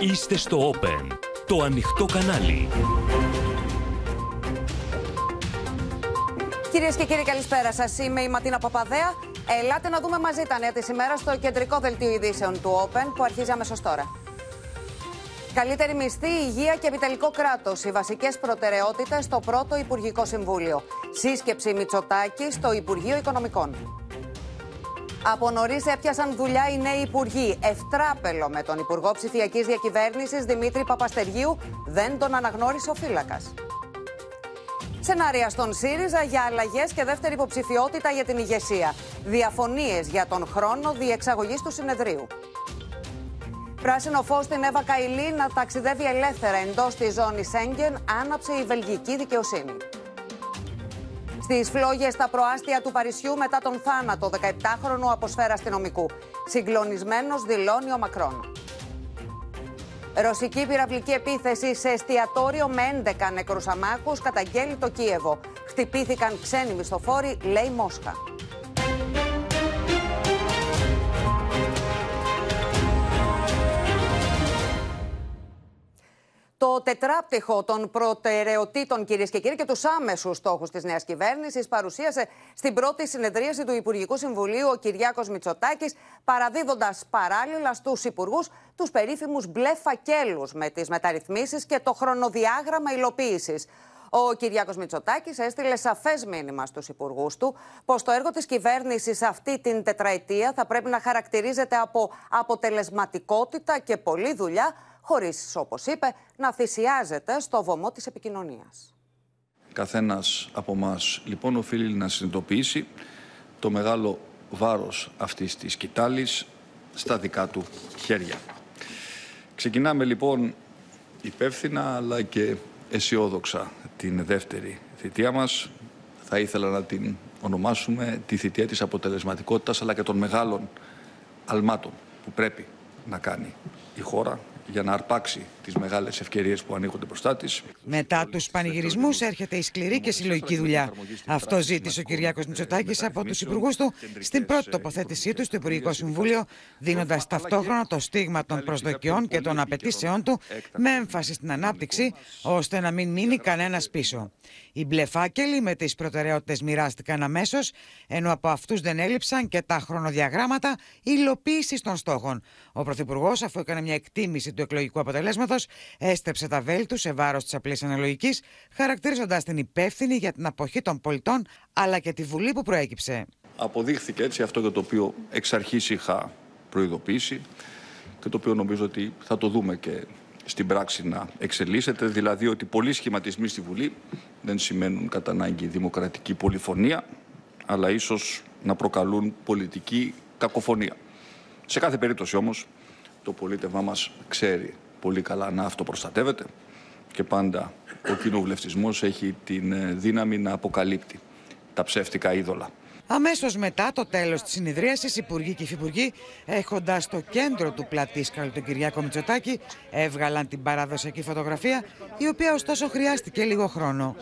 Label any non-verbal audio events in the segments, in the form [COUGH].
Είστε στο Open, το ανοιχτό κανάλι. Κυρίες και κύριοι, καλησπέρα σας. Είμαι η Ματίνα Παπαδέα. Ελάτε να δούμε μαζί τα νέα της ημέρας στο κεντρικό δελτίο ειδήσεων του Open που αρχίζει αμέσως τώρα. Καλύτερη μισθή, υγεία και επιτελικό κράτος. Οι βασικές προτεραιότητες στο πρώτο Υπουργικό Συμβούλιο. Σύσκεψη Μητσοτάκη στο Υπουργείο Οικονομικών. Από νωρίς έπιασαν δουλειά οι νέοι υπουργοί. Ευτράπελο με τον Υπουργό Ψηφιακής Διακυβέρνησης Δημήτρη Παπαστεριού δεν τον αναγνώρισε ο φύλακας. Σενάρια στον ΣΥΡΙΖΑ για αλλαγές και δεύτερη υποψηφιότητα για την ηγεσία. Διαφωνίες για τον χρόνο διεξαγωγής του συνεδρίου. Πράσινο φως στην Εύα Καηλή να ταξιδεύει ελεύθερα εντός της ζώνης Σέγγεν, άναψε η βελγική δικαιοσύνη. Στις φλόγες στα προάστια του Παρισιού μετά τον θάνατο 17χρονου αποσφαίρα αστυνομικού. Συγκλονισμένος δηλώνει ο Μακρόν. Ρωσική πυραυλική επίθεση σε εστιατόριο με 11 νεκρούς αμάχους καταγγέλει το Κίεβο. Χτυπήθηκαν ξένοι μισθοφόροι, λέει Μόσχα. Το τετράπτυχο των προτεραιοτήτων, κυρίες και κύριοι, και τους άμεσους στόχους της νέας κυβέρνησης παρουσίασε στην πρώτη συνεδρίαση του Υπουργικού Συμβουλίου ο Κυριάκος Μητσοτάκης, παραδίδοντας παράλληλα στους υπουργούς τους περίφημους μπλε φακέλους με τις μεταρρυθμίσεις και το χρονοδιάγραμμα υλοποίησης. Ο Κυριάκος Μητσοτάκης έστειλε σαφές μήνυμα στους υπουργούς του πως το έργο της κυβέρνησης αυτή την τετραετία θα πρέπει να χαρακτηρίζεται από αποτελεσματικότητα και πολλή δουλειά χωρίς, όπως είπε, να θυσιάζεται στο βωμό της επικοινωνίας. Καθένας από εμά λοιπόν οφείλει να συνειδητοποιήσει το μεγάλο βάρος αυτής της κοιτάλης στα δικά του χέρια. Ξεκινάμε λοιπόν υπεύθυνα αλλά και αισιόδοξα την δεύτερη θητεία μας. Θα ήθελα να την ονομάσουμε τη θητεία της αποτελεσματικότητας αλλά και των μεγάλων αλμάτων που πρέπει να κάνει η χώρα για να αρπάξει τις μεγάλες ευκαιρίες που ανοίγονται μπροστά της. Μετά τους πανηγυρισμούς έρχεται η σκληρή και συλλογική δουλειά. Αυτό ζήτησε ο Κυριάκος Μητσοτάκης από τους υπουργούς του στην πρώτη τοποθέτησή του στο Υπουργικό Συμβούλιο, δίνοντας ταυτόχρονα το στίγμα των προσδοκιών και των απαιτήσεών του με έμφαση στην ανάπτυξη, ώστε να μην μείνει κανένας πίσω. Οι μπλε φάκελοι με τις προτεραιότητες μοιράστηκαν αμέσως, ενώ από αυτούς δεν έλειψαν και τα χρονοδιαγράμματα υλοποίησης των στόχων. Ο Πρωθυπουργός, αφού έκανε μια εκτίμηση του εκλογικού αποτελέσματος, έστρεψε τα βέλη του σε βάρος της απλής αναλογικής, χαρακτηρίζοντας την υπεύθυνη για την αποχή των πολιτών αλλά και τη Βουλή που προέκυψε. Αποδείχθηκε έτσι αυτό για το οποίο εξ αρχής είχα προειδοποιήσει και το οποίο νομίζω ότι θα το δούμε και στην πράξη να εξελίσσεται, δηλαδή ότι πολλοί σχηματισμοί στη Βουλή δεν σημαίνουν κατά ανάγκη δημοκρατική πολυφωνία, αλλά ίσως να προκαλούν πολιτική κακοφωνία. Σε κάθε περίπτωση όμως, το πολίτευμα μας ξέρει πολύ καλά να αυτοπροστατεύεται και πάντα ο κοινοβουλευτισμός έχει την ε, δύναμη να αποκαλύπτει τα ψεύτικα είδωλα. Αμέσως μετά το τέλος της συνεδρίασης, υπουργοί και υφυπουργοί, έχοντας στο κέντρο του πλατήσκαλου τον Κυριάκο Μητσοτάκη, έβγαλαν την παραδοσιακή φωτογραφία, η οποία ωστόσο χρειάστηκε λίγο χρόνο.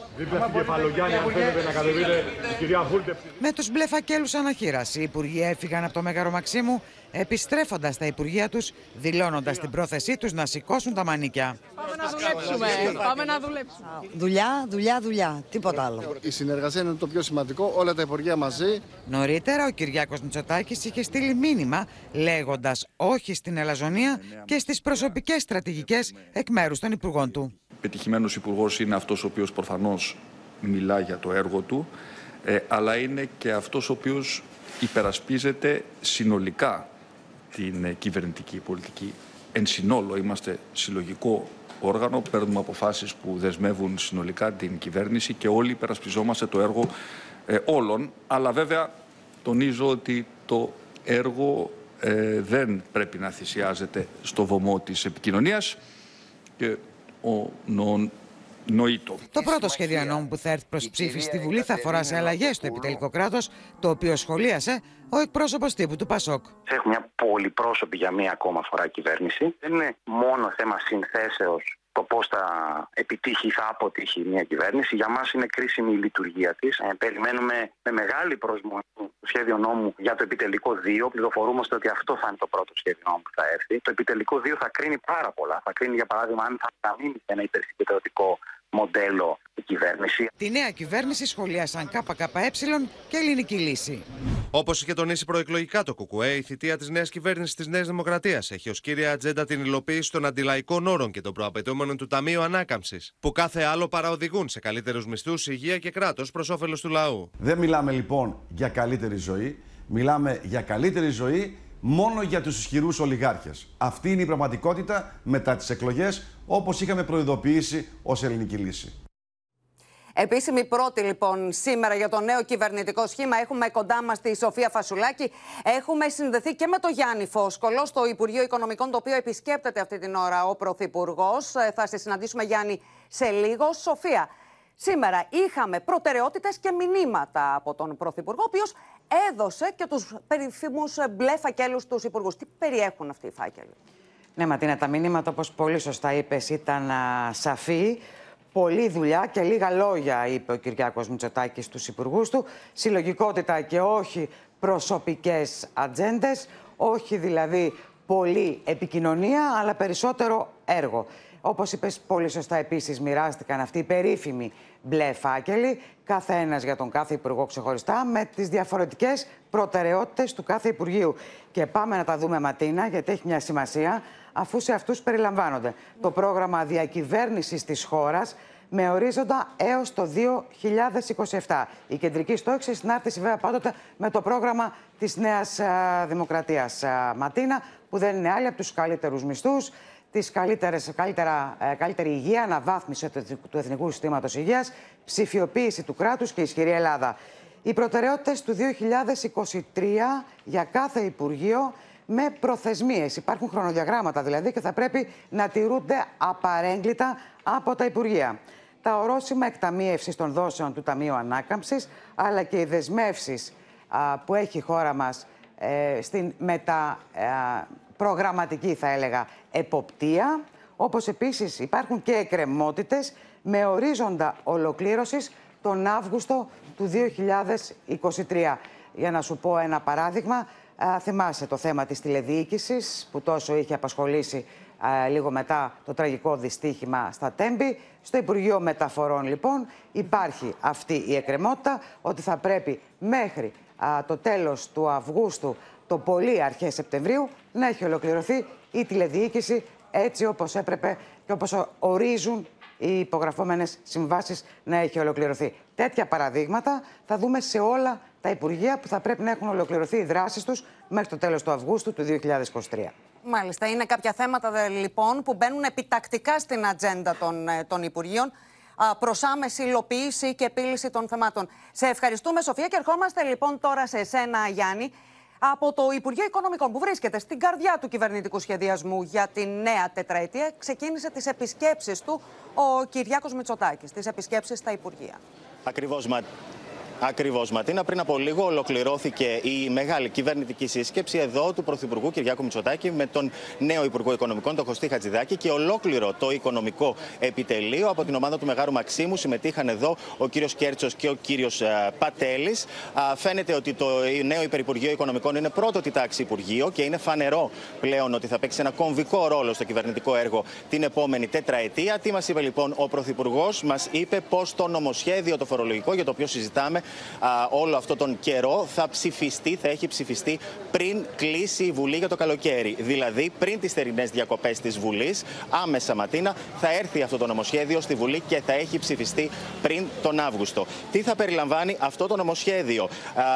Με τους μπλε φακέλους αναχείραση, οι υπουργοί έφυγαν από το Μέγαρο Μαξίμου, επιστρέφοντας στα Υπουργεία τους, δηλώνοντας την πρόθεσή τους να σηκώσουν τα μανίκια. Πάμε να δουλέψουμε. Πάμε να δουλέψουμε. Δουλειά, δουλειά, δουλειά. Τίποτα άλλο. Η συνεργασία είναι το πιο σημαντικό. Όλα τα Υπουργεία μαζί. Νωρίτερα, ο Κυριάκος Μητσοτάκης είχε στείλει μήνυμα λέγοντας όχι στην ελαζονία και στις προσωπικές στρατηγικές εκ μέρους των Υπουργών του. Πετυχημένος Υπουργός είναι αυτός ο οποίος προφανώς μιλά για το έργο του, ε, αλλά είναι και αυτός ο οποίος υπερασπίζεται συνολικά την ε, κυβερνητική πολιτική. Εν συνόλο είμαστε συλλογικό όργανο, παίρνουμε αποφάσεις που δεσμεύουν συνολικά την κυβέρνηση και όλοι υπερασπιζόμαστε το έργο ε, όλων. Αλλά βέβαια τονίζω ότι το έργο ε, δεν πρέπει να θυσιάζεται στο βωμό της επικοινωνίας και ο νοήτο. Το πρώτο σχέδιο νόμου που θα έρθει προς ψήφιση στη Βουλή θα αφορά σε αλλαγές στο επιτελικό κράτος, το οποίο σχολίασε ο εκπρόσωπος τύπου του Πασόκ. Έχουμε μια πολυπρόσωπη για μία ακόμα φορά κυβέρνηση. Δεν είναι μόνο θέμα συνθέσεως το πώς θα επιτύχει ή θα αποτύχει μια κυβέρνηση. Για μας είναι κρίσιμη η λειτουργία της. Ε, περιμένουμε με μεγάλη προσμονή το σχέδιο νόμου για το επιτελικό 2. Πληροφορούμαστε ότι αυτό θα είναι το πρώτο σχέδιο νόμου που θα έρθει. Το επιτελικό 2 θα κρίνει πάρα πολλά. Θα κρίνει, για παράδειγμα, αν θα παραμείνει ένα υπερσυγκεντρωτικό μοντέλο η κυβέρνηση. Τη νέα κυβέρνηση σχολίασαν ΚΚΕ και ελληνική λύση. Όπως είχε τονίσει προεκλογικά το ΚΚΕ, η θητεία της νέας κυβέρνησης της Νέας Δημοκρατίας έχει ως κύρια ατζέντα την υλοποίηση των αντιλαϊκών όρων και των προαπαιτούμενων του Ταμείου Ανάκαμψης, που κάθε άλλο παραοδηγούν σε καλύτερους μισθούς, υγεία και κράτος προς όφελος του λαού. Δεν μιλάμε λοιπόν για καλύτερη ζωή, μιλάμε για καλύτερη ζωή μόνο για τους ισχυρούς ολιγάρχες. Αυτή είναι η πραγματικότητα μετά τις εκλογές, όπως είχαμε προειδοποιήσει ως ελληνική λύση. Επίσημη πρώτη λοιπόν σήμερα για το νέο κυβερνητικό σχήμα. Έχουμε κοντά μας τη Σοφία Φασουλάκη. Έχουμε συνδεθεί και με το Γιάννη Φόσκολο στο Υπουργείο Οικονομικών, το οποίο επισκέπτεται αυτή την ώρα ο Πρωθυπουργός. Ε, θα σε συναντήσουμε, Γιάννη, σε λίγο. Σοφία, σήμερα είχαμε προτεραιότητες και μηνύματα από τον Πρωθυπουργό, ο οποίος έδωσε και τους περίφημους μπλε φακέλους στου υπουργούς. Τι περιέχουν αυτοί οι φάκελοι; Ναι, Ματίνα, τα μηνύματα, όπως πολύ σωστά είπες, ήταν α, σαφή. Πολλή δουλειά και λίγα λόγια, είπε ο Κυριάκος Μητσοτάκης στους υπουργούς του. Συλλογικότητα και όχι προσωπικές ατζέντες, όχι δηλαδή πολλή επικοινωνία, αλλά περισσότερο έργο. Όπως είπες πολύ σωστά επίσης μοιράστηκαν αυτοί οι περίφημοι μπλε φάκελοι, κάθε ένας για τον κάθε υπουργό ξεχωριστά, με τις διαφορετικές προτεραιότητες του κάθε υπουργείου. Και πάμε να τα δούμε Ματίνα, γιατί έχει μια σημασία αφού σε αυτούς περιλαμβάνονται το πρόγραμμα διακυβέρνησης της χώρας με ορίζοντα έως το 2027. Η κεντρική στόχη συνάρτηση βέβαια πάντοτε με το πρόγραμμα της Νέας Δημοκρατίας Ματίνα, που δεν είναι άλλη από τους καλύτερους μισθούς, τις καλύτερες, καλύτερα, ε, καλύτερη υγεία, αναβάθμιση του Εθνικού Συστήματος Υγείας, ψηφιοποίηση του κράτους και ισχυρή Ελλάδα. Οι προτεραιότητες του 2023 για κάθε Υπουργείο με προθεσμίες. Υπάρχουν χρονοδιαγράμματα δηλαδή και θα πρέπει να τηρούνται απαρέγκλητα από τα Υπουργεία. Τα ορόσημα εκταμείευση των δόσεων του Ταμείου Ανάκαμψης, αλλά και οι δεσμεύσεις που έχει η χώρα μας ε, στην μεταπρογραμματική, θα έλεγα, εποπτεία. Όπως επίσης υπάρχουν και εκκρεμότητες με ορίζοντα ολοκλήρωσης τον Αύγουστο του 2023. Για να σου πω ένα παράδειγμα, θυμάσαι το θέμα της τηλεδιοίκησης που τόσο είχε απασχολήσει λίγο μετά το τραγικό δυστύχημα στα Τέμπη. Στο Υπουργείο Μεταφορών λοιπόν υπάρχει αυτή η εκκρεμότητα ότι θα πρέπει μέχρι το τέλος του Αυγούστου, το πολύ αρχές Σεπτεμβρίου, να έχει ολοκληρωθεί η τηλεδιοίκηση έτσι όπως έπρεπε και όπως ορίζουν οι υπογραφόμενες συμβάσεις να έχει ολοκληρωθεί. Τέτοια παραδείγματα θα δούμε σε όλα τα Υπουργεία που θα πρέπει να έχουν ολοκληρωθεί οι δράσεις τους μέχρι το τέλος του Αυγούστου του 2023. Μάλιστα. Είναι κάποια θέματα λοιπόν που μπαίνουν επιτακτικά στην ατζέντα των, ε, των Υπουργείων προς άμεση υλοποίηση και επίλυση των θεμάτων. Σε ευχαριστούμε, Σοφία, και ερχόμαστε λοιπόν τώρα σε εσένα, Γιάννη, από το Υπουργείο Οικονομικών που βρίσκεται στην καρδιά του κυβερνητικού σχεδιασμού για τη νέα τετραετία. Ξεκίνησε τις επισκέψεις του ο Κυριάκος Μητσοτάκης, τις επισκέψεις στα Υπουργεία. Ακριβώς, Ακριβώς, Ματίνα. Πριν από λίγο ολοκληρώθηκε η μεγάλη κυβερνητική σύσκεψη εδώ του Πρωθυπουργού Κυριάκου Μητσοτάκη με τον νέο Υπουργό Οικονομικών, τον Κωστή Χατζηδάκη και ολόκληρο το οικονομικό επιτελείο. Από την ομάδα του Μεγάρου Μαξίμου συμμετείχαν εδώ ο κύριος Κέρτσος και ο κύριος ε, Πατέλης. Φαίνεται ότι το νέο Υπερυπουργείο Οικονομικών είναι πρώτο τη τάξη Υπουργείο και είναι φανερό πλέον ότι θα παίξει ένα κομβικό ρόλο στο κυβερνητικό έργο την επόμενη τετραετία. Τι μας είπε λοιπόν ο Πρωθυπουργός, μας είπε πω το νομοσχέδιο το φορολογικό για το οποίο συζητάμε όλο αυτό τον καιρό θα ψηφιστεί, θα έχει ψηφιστεί πριν κλείσει η Βουλή για το καλοκαίρι. Δηλαδή πριν τις θερινές διακοπές της Βουλής, άμεσα ματίνα, θα έρθει αυτό το νομοσχέδιο στη Βουλή και θα έχει ψηφιστεί πριν τον Αύγουστο. Τι θα περιλαμβάνει αυτό το νομοσχέδιο;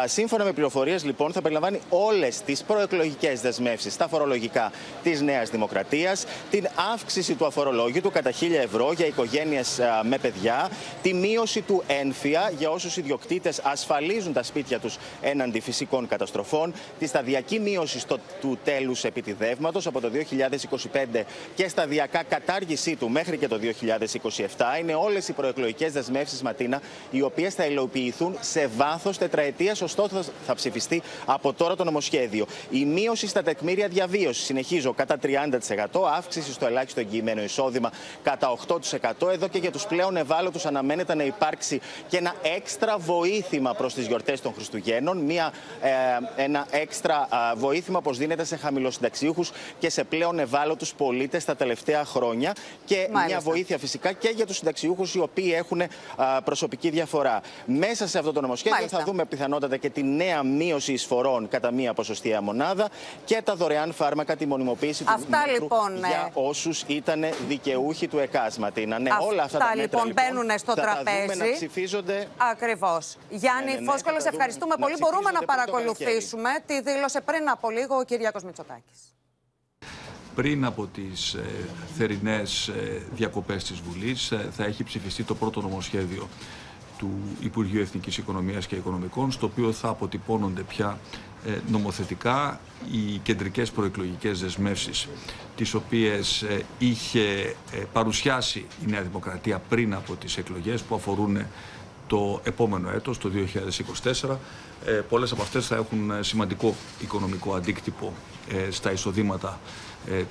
σύμφωνα με πληροφορίες, λοιπόν, θα περιλαμβάνει όλες τις προεκλογικές δεσμεύσεις στα φορολογικά της Νέας Δημοκρατίας, την αύξηση του αφορολόγητου κατά 1000 ευρώ για οικογένειες με παιδιά, τη μείωση του ένφια για όσους ιδιοκτήτες πολίτες ασφαλίζουν τα σπίτια τους έναντι φυσικών καταστροφών, τη σταδιακή μείωση στο, του τέλους επιτιδεύματος από το 2025 και σταδιακά κατάργησή του μέχρι και το 2027. Είναι όλες οι προεκλογικές δεσμεύσεις, Ματίνα, οι οποίες θα υλοποιηθούν σε βάθος τετραετίας, ωστόσο θα ψηφιστεί από τώρα το νομοσχέδιο. Η μείωση στα τεκμήρια διαβίωσης, συνεχίζω, κατά 30%, αύξηση στο ελάχιστο εγγυημένο εισόδημα κατά 8%. Εδώ και για τους πλέον ευάλωτους αναμένεται να υπάρξει και ένα έξτρα βοήθημα προς τις γιορτές των Χριστουγέννων. Μια, ε, ένα έξτρα βοήθημα, όπω δίνεται σε χαμηλοσυνταξιούχους και σε πλέον ευάλωτους πολίτες τα τελευταία χρόνια. Και μια βοήθεια φυσικά και για τους συνταξιούχους οι οποίοι έχουν προσωπική διαφορά. Μέσα σε αυτό το νομοσχέδιο Μάλιστα. θα δούμε πιθανότατα και τη νέα μείωση εισφορών κατά μία ποσοστία μονάδα και τα δωρεάν φάρμακα, τη μονιμοποίηση του αυτά, λοιπόν, για ε, όσους ήταν δικαιούχοι του ΕΚΑΣΜΑΤΗ. Ναι, αυτά, όλα αυτά τα μέτρα, λοιπόν, λοιπόν μπαίνουν στο θα τραπέζι. Τα δούμε να ψηφίζονται. Ακριβώς. Γιάννη ναι, ναι, Φόσκολο, ευχαριστούμε πολύ. Μπορούμε να παρακολουθήσουμε. Τη δήλωσε πριν από λίγο ο Κυριάκος Μητσοτάκης. Πριν από τις ε, θερινές ε, διακοπές της Βουλής ε, θα έχει ψηφιστεί το πρώτο νομοσχέδιο του Υπουργείου Εθνικής Οικονομίας και Οικονομικών στο οποίο θα αποτυπώνονται πια ε, νομοθετικά οι κεντρικές προεκλογικές δεσμεύσεις τις οποίες ε, είχε ε, παρουσιάσει η Νέα Δημοκρατία πριν από τις εκλογές που αφορούν το επόμενο έτος, το 2024. Πολλές από αυτές θα έχουν σημαντικό οικονομικό αντίκτυπο στα εισοδήματα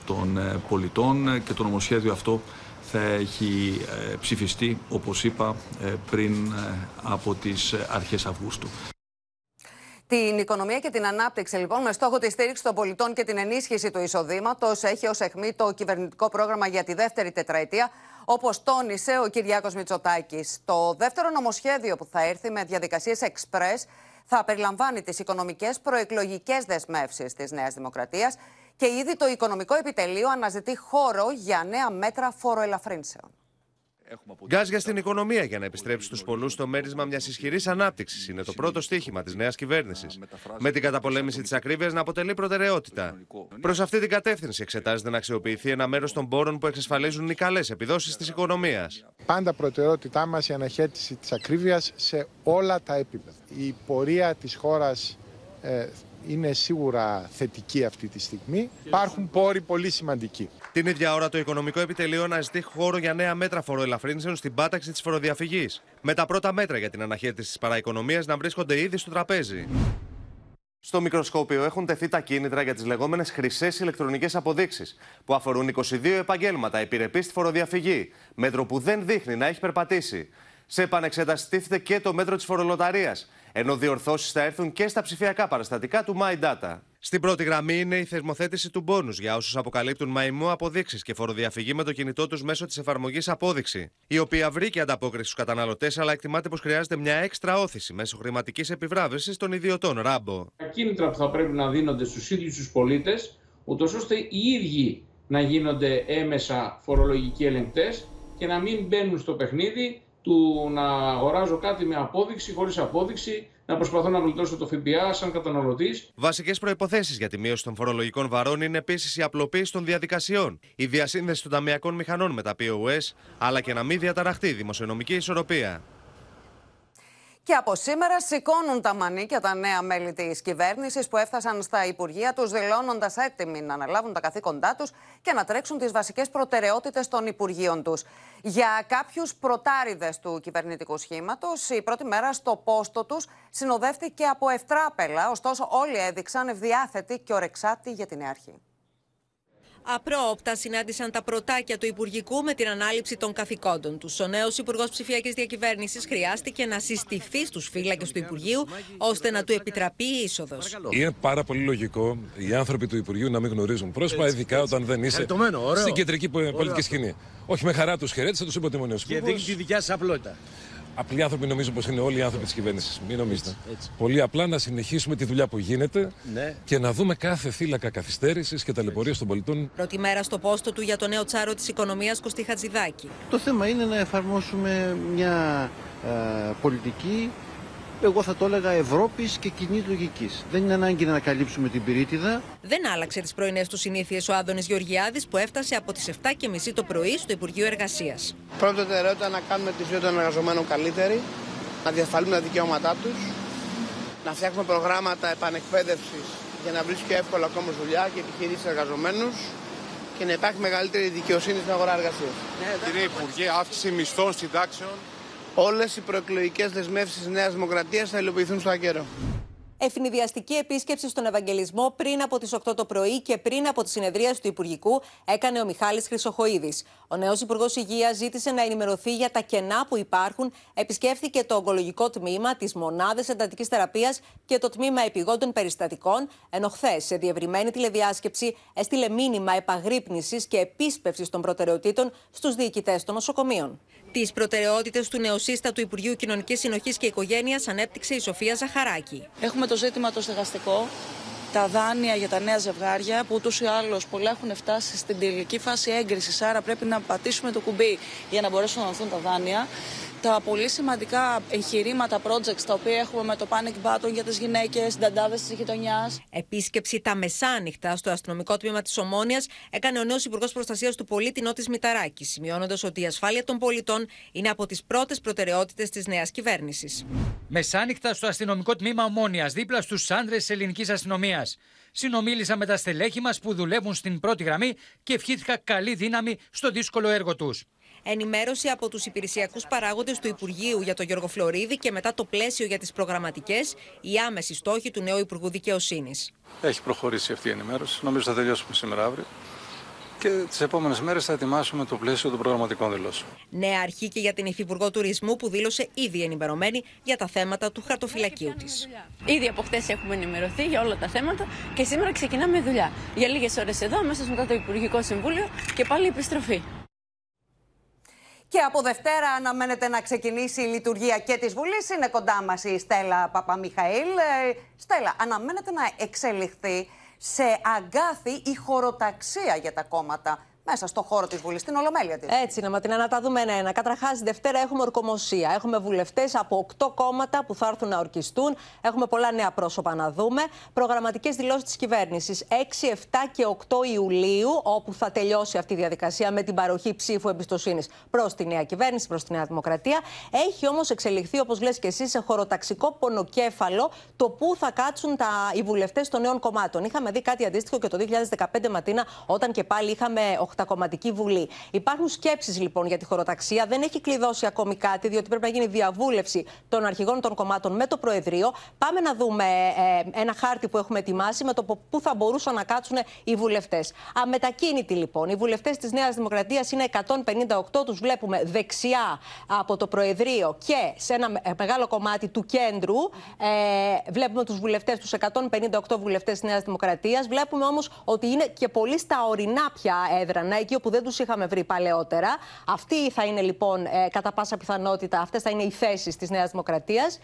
των πολιτών και το νομοσχέδιο αυτό θα έχει ψηφιστεί, όπως είπα, πριν από τις αρχές Αυγούστου. Την οικονομία και την ανάπτυξη, λοιπόν, με στόχο τη στήριξη των πολιτών και την ενίσχυση του εισοδήματος, έχει ως αιχμή το κυβερνητικό πρόγραμμα για τη δεύτερη τετραετία, όπως τόνισε ο Κυριάκος Μητσοτάκης. Το δεύτερο νομοσχέδιο που θα έρθει με διαδικασίες express θα περιλαμβάνει τις οικονομικές προεκλογικές δεσμεύσεις της Νέας Δημοκρατίας και ήδη το Οικονομικό Επιτελείο αναζητεί χώρο για νέα μέτρα φοροελαφρύνσεων. Γκάζ στην οικονομία για να επιστρέψει στου πολλούς στο μέρισμα μιας ισχυρής ανάπτυξης είναι το πρώτο στίχημα της νέας κυβέρνησης. Με την καταπολέμηση της ακρίβειας να αποτελεί προτεραιότητα. Προς αυτή την κατεύθυνση εξετάζεται να αξιοποιηθεί ένα μέρος των πόρων που εξασφαλίζουν οι καλές επιδόσεις της οικονομίας. Πάντα προτεραιότητά μας η αναχέτηση της ακρίβειας σε όλα τα επίπεδα. Η πορεία της χώρας ε, είναι σίγουρα θετική αυτή τη στιγμή. Υπάρχουν πόροι πολύ σημαντικοί. Την ίδια ώρα το Οικονομικό Επιτελείο αναζητεί χώρο για νέα μέτρα φοροελαφρύνσεων στην πάταξη της φοροδιαφυγής. Με τα πρώτα μέτρα για την αναχέτηση της παραοικονομίας να βρίσκονται ήδη στο τραπέζι. Στο μικροσκόπιο έχουν τεθεί τα κίνητρα για τις λεγόμενες χρυσές ηλεκτρονικές αποδείξεις, που αφορούν 22 επαγγέλματα επιρρεπή στη φοροδιαφυγή, μέτρο που δεν δείχνει να έχει περπατήσει. Σε επανεξέταση και το μέτρο της φορολοταρίας, ενώ διορθώσεις θα έρθουν και στα ψηφιακά παραστατικά του My Data. Στην πρώτη γραμμή είναι η θερμοθέτηση του μπόνους για όσους αποκαλύπτουν μαϊμό αποδείξεις και φοροδιαφυγή με το κινητό τους μέσω της εφαρμογής Απόδειξη, η οποία βρήκε ανταπόκριση στους καταναλωτές, αλλά εκτιμάται πως χρειάζεται μια έξτρα όθηση μέσω χρηματικής επιβράβευσης των ιδιωτών. Ράμπο. Τα κίνητρα που θα πρέπει να δίνονται στους ίδιους τους πολίτες, ούτως ώστε οι ίδιοι να γίνονται έμεσα φορολογικοί ελεγκτές και να μην μπαίνουν στο παιχνίδι του να αγοράζω κάτι με απόδειξη, χωρίς απόδειξη, να προσπαθώ να γλιτώσω το ΦΠΑ σαν καταναλωτής. Βασικές προποθέσει για τη μείωση των φορολογικών βαρών είναι επίσης η απλοποίηση των διαδικασιών, η διασύνδεση των ταμιακών μηχανών με τα POS, αλλά και να μην διαταραχτεί η δημοσιονομική ισορροπία. Και από σήμερα σηκώνουν τα μανίκια τα νέα μέλη της κυβέρνησης που έφτασαν στα Υπουργεία τους, δηλώνοντας έτοιμοι να αναλάβουν τα καθήκοντά τους και να τρέξουν τις βασικές προτεραιότητες των Υπουργείων τους. Για κάποιους πρωτάριδε του κυβερνητικού σχήματος, η πρώτη μέρα στο πόστο τους συνοδεύτηκε από ευτράπελα, ωστόσο όλοι έδειξαν ευδιάθετοι και ορεξάτοι για την αρχή. Απρόοπτα συνάντησαν τα πρωτάκια του Υπουργικού με την ανάληψη των καθηκόντων τους. Ο νέος Υπουργός Ψηφιακής Διακυβέρνησης χρειάστηκε να συστηθεί στους φύλακες του Υπουργείου ώστε να του επιτραπεί η είσοδος. Είναι πάρα πολύ λογικό οι άνθρωποι του Υπουργείου να μην γνωρίζουν πρόσωπα, ειδικά όταν δεν είσαι στην κεντρική πολιτική σκηνή. Όχι με χαρά τους χαιρέτησα, τους είπα ότι Και δείχνει τη δικιά σας απλότητα. Απλοί άνθρωποι νομίζω πως είναι όλοι οι άνθρωποι της κυβέρνησης. Μην νομίζετε. Πολύ απλά να συνεχίσουμε τη δουλειά που γίνεται ναι. και να δούμε κάθε θύλακα καθυστέρησης και ταλαιπωρία των πολιτών. Πρώτη μέρα στο πόστο του για το νέο τσάρο της οικονομίας Κωστή Χατζηδάκη. Το θέμα είναι να εφαρμόσουμε μια ε, πολιτική εγώ θα το έλεγα Ευρώπης και κοινή λογικής. Δεν είναι ανάγκη να ανακαλύψουμε την πυρίτιδα. Δεν άλλαξε τις πρωινές του συνήθειες ο Άδωνης Γεωργιάδης που έφτασε από τις 7.30 το πρωί στο Υπουργείο Εργασίας. Πρώτη προτεραιότητα να κάνουμε τη ζωή των εργαζομένων καλύτερη να διασφαλίσουμε τα δικαιώματά τους, να φτιάχνουμε προγράμματα επανεκπαίδευσης για να βρίσκει εύκολα ακόμα δουλειά και επιχειρήσεις εργαζομένους και να υπάρχει μεγαλύτερη δικαιοσύνη στην αγορά εργασίας. Κύριε Υπουργέ, αύξηση μισθών, συντάξεων. Όλες οι προεκλογικές δεσμεύσεις τη Νέας Δημοκρατίας θα υλοποιηθούν στο ακέραιο. Ευνηδιαστική επίσκεψη στον Ευαγγελισμό πριν από τις 8 το πρωί και πριν από τη συνεδρία του Υπουργικού έκανε ο Μιχάλης Χρυσοχοίδης. Ο νέος Υπουργός Υγείας ζήτησε να ενημερωθεί για τα κενά που υπάρχουν, επισκέφθηκε το ογκολογικό τμήμα, τι μονάδε εντατικής θεραπείας και το τμήμα επιγόντων περιστατικών, ενώ χθες σε διευρυμένη τηλεδιάσκεψη έστειλε μήνυμα επαγρύπνησης και επίσπευσης των προτεραιοτήτων στους διοικητές των νοσοκομείων. Τις προτεραιότητες του νεοσύστατου Υπουργείου Κοινωνικής Συνοχής και Οικογένειας ανέπτυξε η Σοφία Ζαχαράκη. Έχουμε το ζήτημα το στεγαστικό, τα δάνεια για τα νέα ζευγάρια, που ούτως ή άλλως πολλά έχουν φτάσει στην τελική φάση έγκρισης. Άρα πρέπει να πατήσουμε το κουμπί για να μπορέσουν να δοθούν τα δάνεια τα πολύ σημαντικά εγχειρήματα, projects τα οποία έχουμε με το Panic Button για τις γυναίκες, συνταντάδε της γειτονιάς. Επίσκεψη τα μεσάνυχτα στο αστυνομικό τμήμα της Ομόνιας έκανε ο νέος Υπουργός Προστασίας του Πολίτη Νότης Μηταράκης, σημειώνοντας ότι η ασφάλεια των πολιτών είναι από τις πρώτες προτεραιότητες της νέας κυβέρνησης. Μεσάνυχτα στο αστυνομικό τμήμα Ομόνιας, δίπλα στους άντρες της ελληνικής αστυνομίας. Συνομίλησα με τα στελέχη μας που δουλεύουν στην πρώτη γραμμή και ευχήθηκα καλή δύναμη στο δύσκολο έργο τους ενημέρωση από τους υπηρεσιακούς παράγοντες του Υπουργείου για τον Γιώργο Φλωρίδη και μετά το πλαίσιο για τις προγραμματικές, η άμεση στόχη του νέου Υπουργού Δικαιοσύνης. Έχει προχωρήσει αυτή η ενημέρωση. Νομίζω θα τελειώσουμε σήμερα αύριο. Και τις επόμενες μέρες θα ετοιμάσουμε το πλαίσιο των προγραμματικών δηλώσεων. Νέα αρχή και για την Υφυπουργό Τουρισμού που δήλωσε ήδη ενημερωμένη για τα θέματα του χαρτοφυλακίου της. Ήδη από χτες έχουμε ενημερωθεί για όλα τα θέματα και σήμερα ξεκινάμε δουλειά. Για λίγες ώρες εδώ, αμέσως μετά το Υπουργικό Συμβούλιο και πάλι επιστροφή. Και από Δευτέρα αναμένεται να ξεκινήσει η λειτουργία και της Βουλής. Είναι κοντά μας η Στέλλα Παπαμιχαήλ. Ε, Στέλλα, αναμένεται να εξελιχθεί σε αγκάθι η χωροταξία για τα κόμματα μέσα στο χώρο της Βουλής, στην Ολομέλεια της. Έτσι είναι, Ματίνα, να τα δούμε ένα-ένα. Καταρχάς, Δευτέρα έχουμε ορκομοσία. Έχουμε βουλευτές από 8 κόμματα που θα έρθουν να ορκιστούν. Έχουμε πολλά νέα πρόσωπα να δούμε. Προγραμματικές δηλώσεις της κυβέρνησης 6, 7 και 8 Ιουλίου, όπου θα τελειώσει αυτή η διαδικασία με την παροχή ψήφου εμπιστοσύνης προς τη νέα κυβέρνηση, προς τη Νέα Δημοκρατία. Έχει όμως εξελιχθεί, όπως λες και εσύ, σε χωροταξικό πονοκέφαλο το πού θα κάτσουν τα, οι βουλευτές των νέων κομμάτων. Είχαμε δει κάτι αντίστοιχο και το 2015 Ματίνα, όταν και πάλι είχαμε κομματική Βουλή. Υπάρχουν σκέψεις λοιπόν για τη χωροταξία. Δεν έχει κλειδώσει ακόμη κάτι, διότι πρέπει να γίνει διαβούλευση των αρχηγών των κομμάτων με το Προεδρείο. Πάμε να δούμε ε, ένα χάρτη που έχουμε ετοιμάσει με το πού θα μπορούσαν να κάτσουν οι βουλευτές. Αμετακίνητοι λοιπόν. Οι βουλευτές της Νέας Δημοκρατίας είναι 158. Τους βλέπουμε δεξιά από το Προεδρείο και σε ένα μεγάλο κομμάτι του κέντρου. Ε, βλέπουμε τους βουλευτές, τους 158 βουλευτές της Νέας Δημοκρατίας. Βλέπουμε όμως ότι είναι και πολύ στα ορεινά πια έδρανα εκεί όπου δεν τους είχαμε βρει παλαιότερα. Αυτή θα είναι λοιπόν ε, κατά πάσα πιθανότητα, αυτές θα είναι οι θέσεις της Νέας Δημοκρατίας.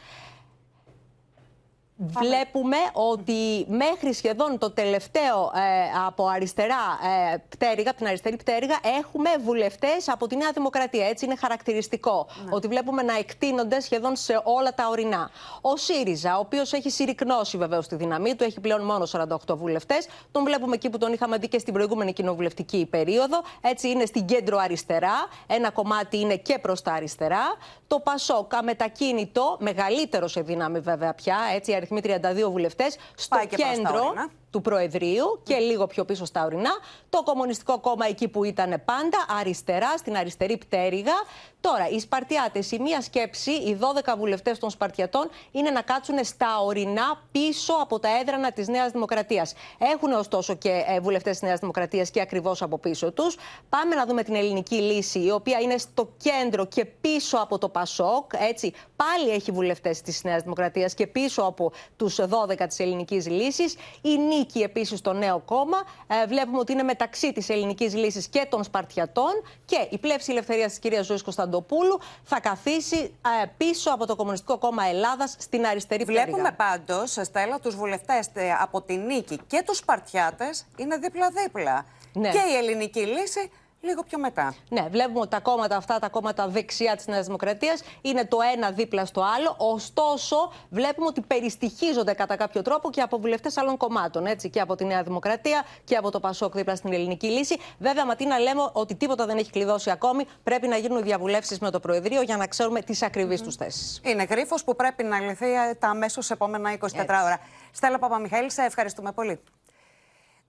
Βλέπουμε ότι μέχρι σχεδόν το τελευταίο ε, από αριστερά ε, πτέρυγα, από την αριστερή πτέρυγα, έχουμε βουλευτές από τη Νέα Δημοκρατία. Έτσι είναι χαρακτηριστικό ναι. ότι βλέπουμε να εκτείνονται σχεδόν σε όλα τα ορεινά. Ο ΣΥΡΙΖΑ, ο οποίος έχει συρρυκνώσει βεβαίως τη δύναμή του, έχει πλέον μόνο 48 βουλευτές. Τον βλέπουμε εκεί που τον είχαμε δει και στην προηγούμενη κοινοβουλευτική περίοδο. Έτσι είναι στην κέντρο αριστερά. Ένα κομμάτι είναι και προς τα αριστερά. Το Πασόκα μετακίνητο, μεγαλύτερο σε δύναμη βέβαια πια, έτσι αριθμοί 32 βουλευτές, στο κέντρο του Προεδρείου και λίγο πιο πίσω στα ορεινά. Το Κομμουνιστικό Κόμμα εκεί που ήταν πάντα, αριστερά, στην αριστερή πτέρυγα. Τώρα, οι Σπαρτιάτες, η μία σκέψη, οι 12 βουλευτές των Σπαρτιατών είναι να κάτσουν στα ορεινά πίσω από τα έδρανα της Νέας Δημοκρατίας. Έχουν ωστόσο και ε, βουλευτές της Νέας Δημοκρατίας και ακριβώς από πίσω τους. Πάμε να δούμε την ελληνική λύση, η οποία είναι στο κέντρο και πίσω από το Πασόκ. Έτσι, πάλι έχει βουλευτές της Νέας Δημοκρατίας και πίσω από τους 12 της ελληνικής λύσης. Η νίκη επίσης στο νέο κόμμα. Ε, βλέπουμε ότι είναι μεταξύ της ελληνικής λύσης και των Σπαρτιατών. Και η πλεύση ελευθερίας της κυρίας Ζωής Κωνσταντοπούλου θα καθίσει ε, πίσω από το Κομμουνιστικό Κόμμα Ελλάδας στην αριστερή πλευρά. Βλέπουμε πάντως, Στέλλα, τους βουλευτές ε, από τη νίκη και τους Σπαρτιάτες είναι δίπλα-δίπλα. Ναι. Και η ελληνική λύση Λίγο πιο μετά. Ναι, βλέπουμε ότι τα κόμματα αυτά, τα κόμματα δεξιά της Νέας Δημοκρατίας, είναι το ένα δίπλα στο άλλο. Ωστόσο, βλέπουμε ότι περιστοιχίζονται κατά κάποιο τρόπο και από βουλευτές άλλων κομμάτων. Έτσι, και από τη Νέα Δημοκρατία και από το Πασόκ δίπλα στην Ελληνική Λύση. Βέβαια, Ματίνα, λέμε ότι τίποτα δεν έχει κλειδώσει ακόμη. Πρέπει να γίνουν διαβουλεύσεις με το Προεδρείο για να ξέρουμε τις ακριβείς mm. τους θέσεις. Είναι γρίφος που πρέπει να λυθεί ε, τα αμέσως επόμενα 24 ώρα. Στέλλα Παπαμιχαήλ, σε ευχαριστούμε πολύ.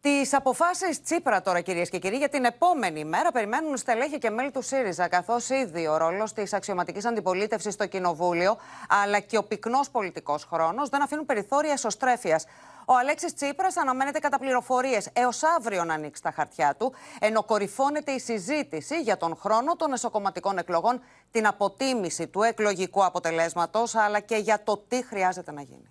Τις αποφάσεις Τσίπρα τώρα, κυρίες και κύριοι, για την επόμενη μέρα περιμένουν στελέχη και μέλη του ΣΥΡΙΖΑ, καθώς ήδη ο ρόλος της αξιωματικής αντιπολίτευσης στο Κοινοβούλιο, αλλά και ο πυκνός πολιτικός χρόνος δεν αφήνουν περιθώρια εσωστρέφειας. Ο Αλέξης Τσίπρας αναμένεται κατά πληροφορίες έως αύριο να ανοίξει τα χαρτιά του, ενώ κορυφώνεται η συζήτηση για τον χρόνο των εσωκομματικών εκλογών, την αποτίμηση του εκλογικού αποτελέσματος, αλλά και για το τι χρειάζεται να γίνει.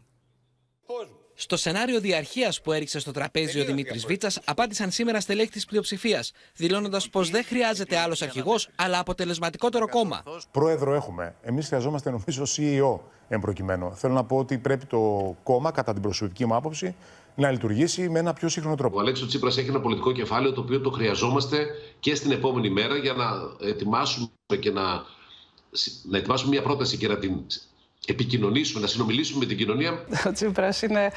Στο σενάριο διαρχίας που έριξε στο τραπέζι ο Δημήτρης Βίτσας, απάντησαν σήμερα στελέχη της πλειοψηφίας, δηλώνοντας πως δεν χρειάζεται άλλος αρχηγός, αλλά αποτελεσματικότερο κόμμα. Πρόεδρο έχουμε. Εμείς χρειαζόμαστε, νομίζω, CEO εμπροκειμένου. Θέλω να πω ότι πρέπει το κόμμα, κατά την προσωπική μου άποψη, να λειτουργήσει με ένα πιο σύγχρονο τρόπο. Ο Αλέξος Τσίπρας έχει ένα πολιτικό κεφάλαιο το οποίο το χρειαζόμαστε και στην επόμενη μέρα για να ετοιμάσουμε και να, να ετοιμάσουμε μια πρόταση και να την επικοινωνήσουμε, να συνομιλήσουμε με την κοινωνία. Ο Τσίπρας είναι,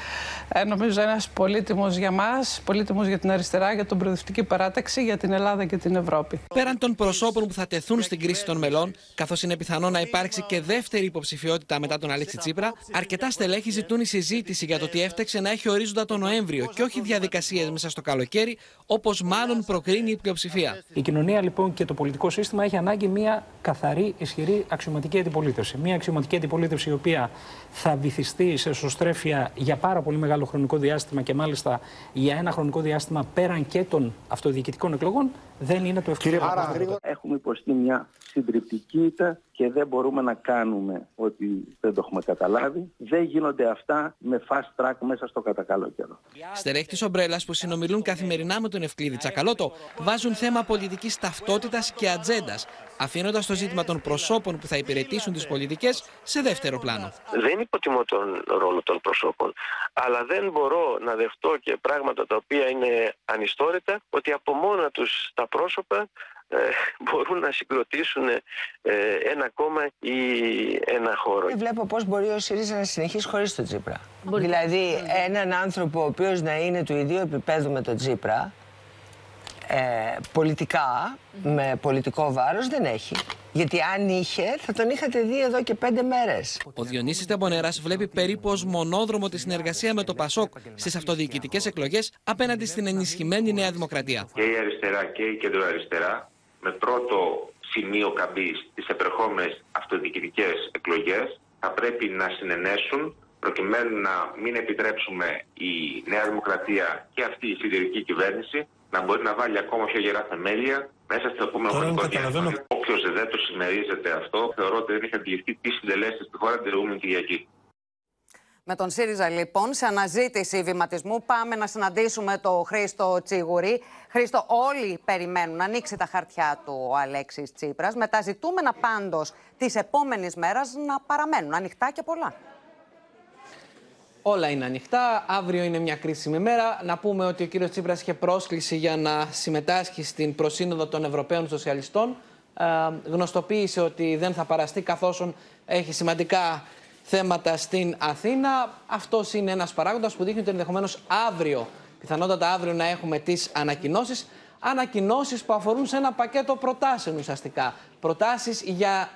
ε, νομίζω, ένας πολύτιμος για μας, πολύτιμος για την αριστερά, για την προοδευτική παράταξη, για την Ελλάδα και την Ευρώπη. Πέραν των προσώπων που θα τεθούν στην κρίση των μελών, καθώς είναι πιθανό να υπάρξει και δεύτερη υποψηφιότητα μετά τον Αλέξη Τσίπρα, αρκετά στελέχη ζητούν η συζήτηση για το τι έφταξε να έχει ορίζοντα τον Νοέμβριο και όχι διαδικασίες μέσα στο καλοκαίρι, όπως μάλλον προκρίνει η πλειοψηφία. Η κοινωνία λοιπόν και το πολιτικό σύστημα έχει ανάγκη μια καθαρή, ισχυρή αξιωματική αντιπολίτευση. Μια αξιωματική αντιπολίτευση η οποία θα βυθιστεί σε σωστρέφεια για πάρα πολύ μεγάλο χρονικό διάστημα και μάλιστα για ένα χρονικό διάστημα πέραν και των αυτοδιοικητικών εκλογών, δεν είναι το ευκαιρία Άρα, έχουμε υποστεί μια συντριπτική ήττα και δεν μπορούμε να κάνουμε ότι δεν το έχουμε καταλάβει. Δεν γίνονται αυτά με fast track μέσα στο κατακαλό καιρό. Στελέχη της Ομπρέλας που συνομιλούν καθημερινά με τον Ευκλήδη Τσακαλώτο βάζουν θέμα πολιτικής ταυτότητας και ατζέντας, αφήνοντας το ζήτημα των προσώπων που θα υπηρετήσουν τις πολιτικές σε δεύτερο πλάνο. Δεν υποτιμώ τον ρόλο των προσώπων, αλλά δεν μπορώ να δεχτώ και πράγματα τα οποία είναι ανιστόρητα ότι από μόνα τους τα πρόσωπα ε, [LAUGHS] μπορούν να συγκροτήσουν ε, ένα κόμμα ή ένα χώρο. Δεν βλέπω πώς μπορεί ο ΣΥΡΙΖΑ να συνεχίσει χωρίς τον Τσίπρα. Δηλαδή έναν άνθρωπο ο οποίος να είναι του ιδίου επίπεδου με τον Τσίπρα ε, πολιτικά, με πολιτικό βάρος δεν έχει. Γιατί αν είχε, θα τον είχατε δει εδώ και πέντε μέρες. Ο Διονύσης Τεμπονέρας βλέπει περίπου ως μονόδρομο τη συνεργασία με το Πασόκ στις αυτοδιοικητικές εκλογές απέναντι στην ενισχυμένη Νέα Δημοκρατία. Και η αριστερά και η κεντροαριστερά, με πρώτο σημείο καμπή στις επερχόμενες αυτοδιοικητικές εκλογές, θα πρέπει να συνενέσουν προκειμένου να μην επιτρέψουμε η Νέα Δημοκρατία και αυτή η συντηρητική κυβέρνηση να μπορεί να βάλει ακόμα πιο γερά θεμέλια μέσα στο επόμενο χρονικό διάστημα. Όποιος δεν το συμμερίζεται αυτό, θεωρώ ότι δεν έχει αντιληφθεί τι συντελέσεις στη χώρα την προηγούμενη Κυριακή. Με τον ΣΥΡΙΖΑ, λοιπόν, σε αναζήτηση βηματισμού, πάμε να συναντήσουμε τον Χρήστο Τσίγουρη. Χρήστο, όλοι περιμένουν να ανοίξει τα χαρτιά του ο Αλέξης Τσίπρας. Με τα ζητούμενα πάντως της επόμενης μέρας να παραμένουν ανοιχτά και πολλά. Όλα είναι ανοιχτά. Αύριο είναι μια κρίσιμη μέρα. Να πούμε ότι ο κύριος Τσίπρας είχε πρόσκληση για να συμμετάσχει στην προσύνοδο των Ευρωπαίων Σοσιαλιστών. Ε, γνωστοποίησε ότι δεν θα παραστεί καθώς έχει σημαντικά θέματα στην Αθήνα. Αυτός είναι ένας παράγοντας που δείχνει ότι ενδεχομένως αύριο, πιθανότατα αύριο να έχουμε τις ανακοινώσεις. Ανακοινώσεις που αφορούν σε ένα πακέτο προτάσεων ουσιαστικά. Προτάσεις για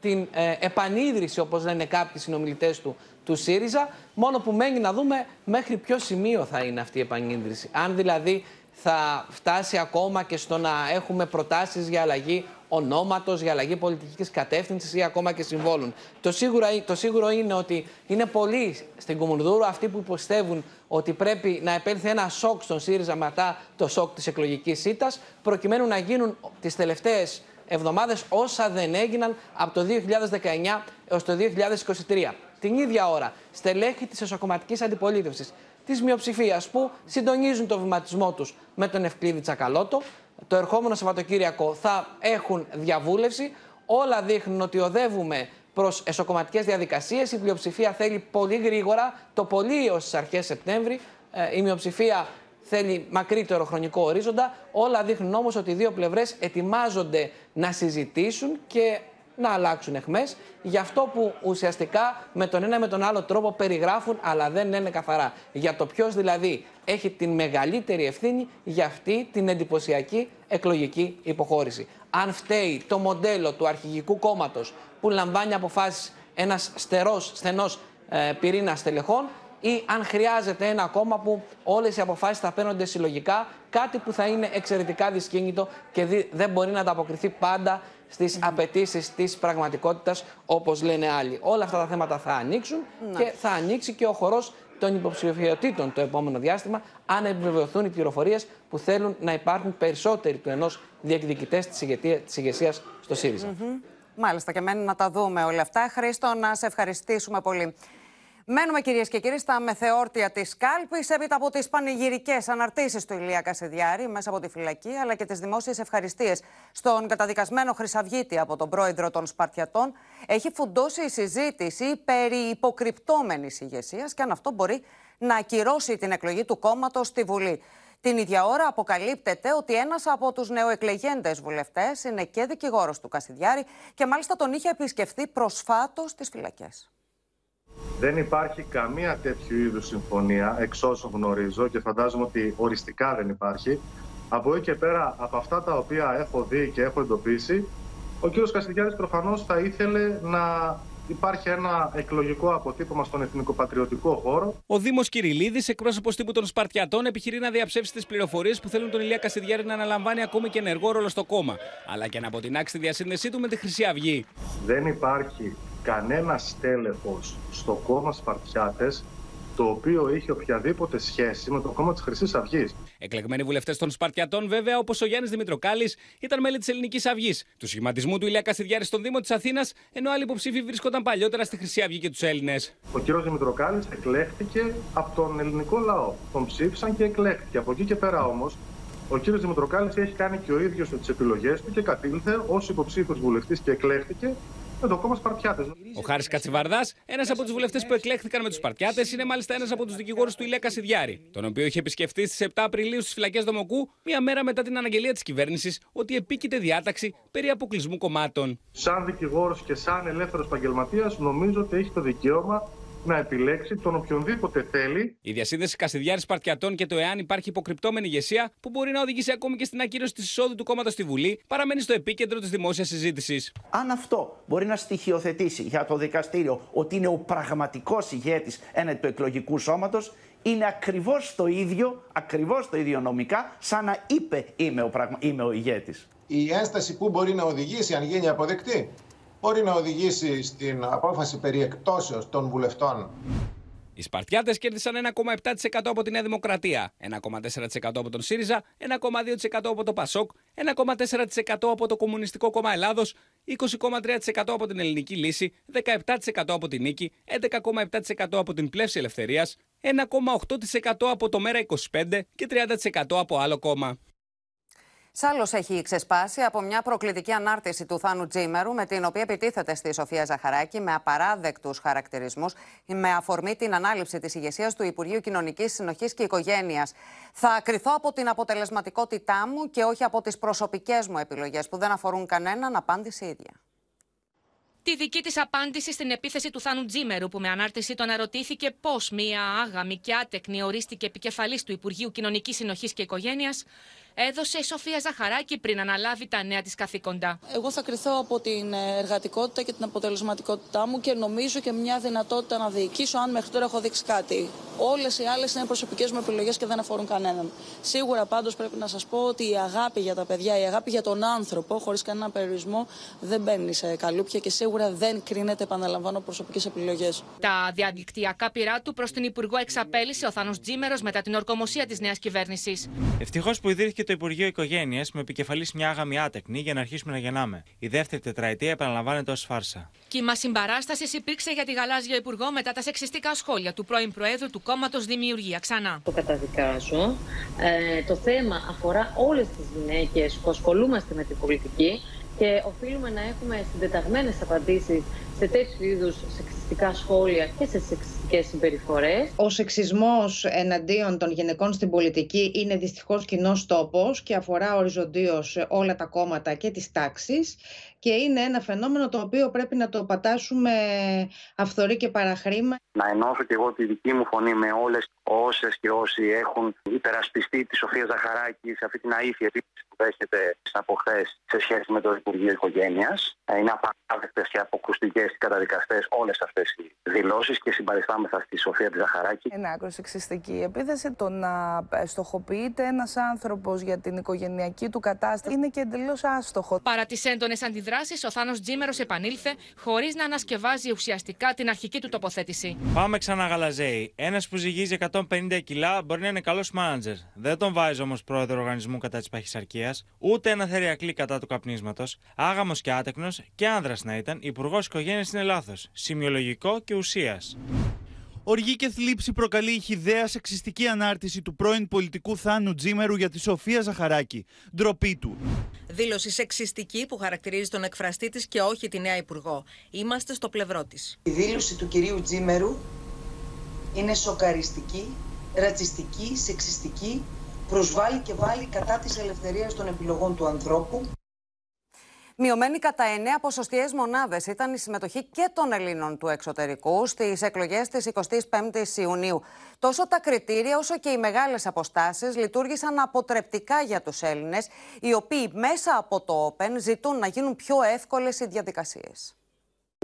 την ε, επανίδρυση, όπως λένε κάποιοι συνομιλητές του, του ΣΥΡΙΖΑ, μόνο που μένει να δούμε μέχρι ποιο σημείο θα είναι αυτή η επανίδρυση. Αν δηλαδή θα φτάσει ακόμα και στο να έχουμε προτάσεις για αλλαγή ονόματος, για αλλαγή πολιτικής κατεύθυνσης ή ακόμα και συμβόλων. Το σίγουρο, το σίγουρο είναι ότι είναι πολλοί στην Κουμουνδούρου αυτοί που πιστεύουν ότι πρέπει να επέλθει ένα σοκ στον ΣΥΡΙΖΑ μετά το σοκ της εκλογικής ήττας, προκειμένου να γίνουν τις τελευταίες εβδομάδες όσα δεν έγιναν από το 2019 έως το 2023 την ίδια ώρα στελέχη της εσωκομματικής αντιπολίτευσης της μειοψηφίας που συντονίζουν το βηματισμό τους με τον Ευκλήδη Τσακαλώτο. Το ερχόμενο Σαββατοκύριακο θα έχουν διαβούλευση. Όλα δείχνουν ότι οδεύουμε προς εσωκομματικές διαδικασίες. Η πλειοψηφία θέλει πολύ γρήγορα, το πολύ έως τις αρχές Σεπτέμβρη. Ε, η μειοψηφία θέλει μακρύτερο χρονικό ορίζοντα. Όλα δείχνουν όμως ότι οι δύο πλευρές ετοιμάζονται να συζητήσουν και να αλλάξουν εχμές για αυτό που ουσιαστικά με τον ένα με τον άλλο τρόπο περιγράφουν αλλά δεν είναι καθαρά. Για το ποιος δηλαδή έχει την μεγαλύτερη ευθύνη για αυτή την εντυπωσιακή εκλογική υποχώρηση. Αν φταίει το μοντέλο του αρχηγικού κόμματος που λαμβάνει αποφάσεις ένας στερός, στενός ε, πυρήνας στελεχών ή αν χρειάζεται ένα κόμμα που όλες οι αποφάσεις θα παίρνονται συλλογικά, κάτι που θα είναι εξαιρετικά δυσκίνητο και δεν μπορεί να ανταποκριθεί πάντα στις απαιτήσεις της πραγματικότητας, όπως λένε άλλοι. Όλα αυτά τα θέματα θα ανοίξουν και θα ανοίξει και ο χορός των υποψηφιωτήτων το επόμενο διάστημα, αν επιβεβαιωθούν οι πληροφορίες που θέλουν να υπάρχουν περισσότεροι του ενός διεκδικητές της ηγεσίας στο ΣΥΡΙΖΑ. Μάλιστα, και μένει να τα δούμε όλα αυτά. Χρήστο, να σε ευχαριστήσουμε πολύ. Μένουμε κυρίες και κύριοι στα μεθεόρτια της κάλπη, έπειτα από τις πανηγυρικές αναρτήσεις του Ηλία Κασιδιάρη μέσα από τη φυλακή, αλλά και τις δημόσιες ευχαριστίες στον καταδικασμένο Χρυσαυγίτη από τον πρόεδρο των Σπαρτιατών. Έχει φουντώσει η συζήτηση περί υποκρυπτόμενης ηγεσίας και αν αυτό μπορεί να ακυρώσει την εκλογή του κόμματος στη Βουλή. Την ίδια ώρα αποκαλύπτεται ότι ένας από τους νεοεκλεγέντες βουλευτές είναι και δικηγόρος του Κασιδιάρη και μάλιστα τον είχε επισκεφθεί προσφάτως στις φυλακές. Δεν υπάρχει καμία τέτοιου είδους συμφωνία, εξ όσων γνωρίζω και φαντάζομαι ότι οριστικά δεν υπάρχει. Από εκεί και πέρα, από αυτά τα οποία έχω δει και έχω εντοπίσει, ο κ. Καστιγιάρης προφανώς θα ήθελε να υπάρχει ένα εκλογικό αποτύπωμα στον εθνικοπατριωτικό χώρο. Ο Δήμος Κυριλίδη, εκπρόσωπος τύπου των Σπαρτιατών, επιχειρεί να διαψεύσει τις πληροφορίες που θέλουν τον Ηλία Κασιδιάρη να αναλαμβάνει ακόμη και ενεργό ρόλο στο κόμμα, αλλά και να αποτινάξει τη διασύνδεσή του με τη Χρυσή Αυγή. Δεν υπάρχει κανένας στέλεχος στο κόμμα Σπαρτιάτες το οποίο είχε οποιαδήποτε σχέση με το κόμμα της Χρυσής Αυγής. Εκλεγμένοι βουλευτές των Σπαρτιατών, βέβαια, όπως ο Γιάννης Δημητροκάλης, ήταν μέλη της Ελληνικής Αυγής, του σχηματισμού του Ηλία Κασιδιάρης στον Δήμο της Αθήνας, ενώ άλλοι υποψήφοι βρίσκονταν παλιότερα στη Χρυσή Αυγή και τους Έλληνες. Ο κ. Δημητροκάλης εκλέχθηκε από τον ελληνικό λαό. Τον ψήφισαν και εκλέχθηκε. Από εκεί και πέρα όμως, ο κ. Δημητροκάλης έχει κάνει και ο ίδιος τις επιλογές του και κατήλθε ως υποψήφιος βουλευτής και εκλέχθηκε με το κόμμα Σπαρτιάτε. Ο Χάρης Κατσιβαρδάς, ένας από τους βουλευτές που εκλέχθηκαν με τους Σπαρτιάτε, είναι μάλιστα ένας από τους δικηγόρους του Ηλία Κασιδιάρη, τον οποίο είχε επισκεφτεί στις 7 Απριλίου στις φυλακές Δομοκού, μία μέρα μετά την αναγγελία της κυβέρνησης ότι επίκειται διάταξη περί αποκλεισμού κομμάτων. Σαν δικηγόρος και σαν ελεύθερος επαγγελματίας, νομίζω ότι έχει το δικαίωμα να επιλέξει τον οποιονδήποτε θέλει. Η διασύνδεση Κασιδιάρης Παρτιατών και το εάν υπάρχει υποκρυπτόμενη ηγεσία, που μπορεί να οδηγήσει ακόμη και στην ακύρωση της εισόδου του κόμματος στη Βουλή, παραμένει στο επίκεντρο της δημόσιας συζήτησης. Αν αυτό μπορεί να στοιχειοθετήσει για το δικαστήριο ότι είναι ο πραγματικός ηγέτης έναντι του εκλογικού σώματος, είναι ακριβώς το ίδιο, ακριβώς το ίδιο νομικά, σαν να είπε είμαι ο, πραγμα... είμαι ο ηγέτης. Η ένσταση που μπορεί να οδηγήσει, αν γίνει αποδεκτή, μπορεί να οδηγήσει στην απόφαση περί εκτόσεως των βουλευτών. Οι Σπαρτιάτες κέρδισαν 1,7% από τη Νέα Δημοκρατία, 1,4% από τον ΣΥΡΙΖΑ, 1,2% από το ΠΑΣΟΚ, 1,4% από το Κομμουνιστικό Κόμμα Ελλάδος, 20,3% από την Ελληνική Λύση, 17% από την Νίκη, 11,7% από την Πλεύση Ελευθερίας, 1,8% από το ΜΕΡΑ25 και 30% από άλλο κόμμα. Σάλο έχει ξεσπάσει από μια προκλητική ανάρτηση του Θάνου Τζίμερου, με την οποία επιτίθεται στη Σοφία Ζαχαράκη με απαράδεκτους χαρακτηρισμούς, με αφορμή την ανάληψη της ηγεσίας του Υπουργείου Κοινωνικής Συνοχής και Οικογένειας. Θα κρυθώ από την αποτελεσματικότητά μου και όχι από τις προσωπικές μου επιλογές, που δεν αφορούν κανέναν, απάντησε η ίδια. Τη δική της απάντηση στην επίθεση του Θάνου Τζίμερου, που με ανάρτηση τον ερωτήθηκε πώς μία άγαμη και άτεκνη ορίστηκε επικεφαλής του Υπουργείου Κοινωνικής Συνοχής και Οικογένειας, έδωσε η Σοφία Ζαχαράκη πριν αναλάβει τα νέα της καθήκοντα. Εγώ θα κρυθώ από την εργατικότητα και την αποτελεσματικότητά μου και νομίζω και μια δυνατότητα να διοικήσω, αν μέχρι τώρα έχω δείξει κάτι. Όλες οι άλλες είναι προσωπικές μου επιλογές και δεν αφορούν κανέναν. Σίγουρα πάντως πρέπει να σας πω ότι η αγάπη για τα παιδιά, η αγάπη για τον άνθρωπο, χωρίς κανένα περιορισμό, δεν μπαίνει σε καλούπια και σίγουρα δεν κρίνεται, επαναλαμβάνω, προσωπικές επιλογές. Τα διαδικτυακά πειρά του προς την Υπουργό εξαπέλυσε ο Θάνος Τζίμερος μετά την ορκομοσία της νέας κυβέρνησης. Ευτυχώς που ιδρύθηκε το Υπουργείο Οικογένειας με επικεφαλής μια άγαμη άτεκνη για να αρχίσουμε να γεννάμε. Η δεύτερη τετραετία επαναλαμβάνεται ως φάρσα. Κύμα συμπαράστασης υπήρξε για τη γαλάζια Υπουργό μετά τα σεξιστικά σχόλια του πρώην Προέδρου του κόμματος Δημιουργία. Ξανά. Το καταδικάζω. Ε, το θέμα αφορά όλες τις γυναίκες που ασχολούμαστε με την πολιτική και οφείλουμε να έχουμε συντεταγμένες απαντήσεις σε τέτοιου είδους σεξιστικά σχόλια και σε σεξιστικές συμπεριφορές. Ο σεξισμός εναντίον των γυναικών στην πολιτική είναι δυστυχώς κοινός τόπος και αφορά οριζοντίως όλα τα κόμματα και τις τάξεις και είναι ένα φαινόμενο το οποίο πρέπει να το πατάσουμε αυθορή και παραχρήμα. Να ενώσω και εγώ τη δική μου φωνή με όλες όσες και όσοι έχουν υπερασπιστεί τη Σοφία Ζαχαράκη σε αυτή την αήθεια επίθεση που δέχεται από χθε σε σχέση με το Υπουργείο Οικογένειας. Είναι απαράδεκτες και αποκρουστικέ και καταδικαστές όλες αυτές οι δηλώσεις και συμπαριστάμεθα στη Σοφία τη Ζαχαράκη. Είναι άκρο σεξιστική επίθεση. Το να στοχοποιείται ένας άνθρωπος για την οικογενειακή του κατάσταση είναι και εντελώς άστοχο. Παρά τις έντονες αντιδράσεις, ο Θάνος Τζίμερος επανήλθε χωρίς να ανασκευάζει ουσιαστικά την αρχική του τοποθέτηση. Πάμε ξανά γαλαζέι. Ένας που ζυγίζει 150 κιλά μπορεί να είναι καλός μάνατζερ. Δεν τον βάζει όμως πρόεδρο οργανισμού κατά της παχυσαρκίας, ούτε ένα θεριακλή κατά του καπνίσματος. Άγαμος και άτεκνος και άνδρας να ήταν, υπουργός οικογένειας είναι λάθο. Σημειολογικό και ουσίας. Οργή και θλίψη προκαλεί η χιδαία σεξιστική ανάρτηση του πρώην πολιτικού Θάνου Τζίμερου για τη Σοφία Ζαχαράκη. Ντροπή του. Δήλωση σεξιστική που χαρακτηρίζει τον εκφραστή της και όχι τη νέα Υπουργό. Είμαστε στο πλευρό της. Η δήλωση του κυρίου Τζίμερου είναι σοκαριστική, ρατσιστική, σεξιστική, προσβάλλει και βάλει κατά της ελευθερίας των επιλογών του ανθρώπου. Μειωμένη κατά 9 ποσοστιαίες μονάδες ήταν η συμμετοχή και των Ελλήνων του εξωτερικού στις εκλογές της 25η Ιουνίου. Τόσο τα κριτήρια όσο και οι μεγάλες αποστάσεις λειτουργήσαν αποτρεπτικά για τους Έλληνες, οι οποίοι μέσα από το Open ζητούν να γίνουν πιο εύκολες οι διαδικασίες.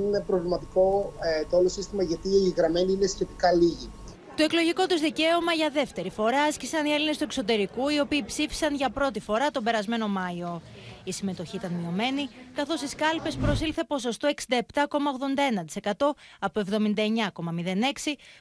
Είναι προβληματικό ε, το όλο σύστημα γιατί οι γραμμένοι είναι σχετικά λίγοι. Το εκλογικό τους δικαίωμα για δεύτερη φορά άσκησαν οι Έλληνες του εξωτερικού, οι οποίοι ψήφισαν για πρώτη φορά τον περασμένο Μάιο. Η συμμετοχή ήταν μειωμένη, καθώς στι κάλπε προσήλθε ποσοστό 67,81% από 79,06%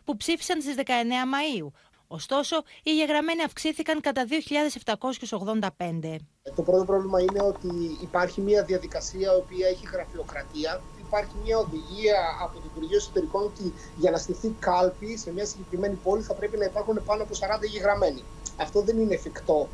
που ψήφισαν στις 19 Μαου. Ωστόσο, οι εγγεγραμμένοι αυξήθηκαν κατά 2.785. Το πρώτο πρόβλημα είναι ότι υπάρχει μια διαδικασία η οποία έχει γραφειοκρατία υπάρχει μια οδηγία από το Υπουργείο Εσωτερικών ότι για να στηθεί κάλπη σε μια συγκεκριμένη πόλη θα πρέπει να υπάρχουν πάνω από 40 γεγραμμένοι. Αυτό δεν είναι εφικτό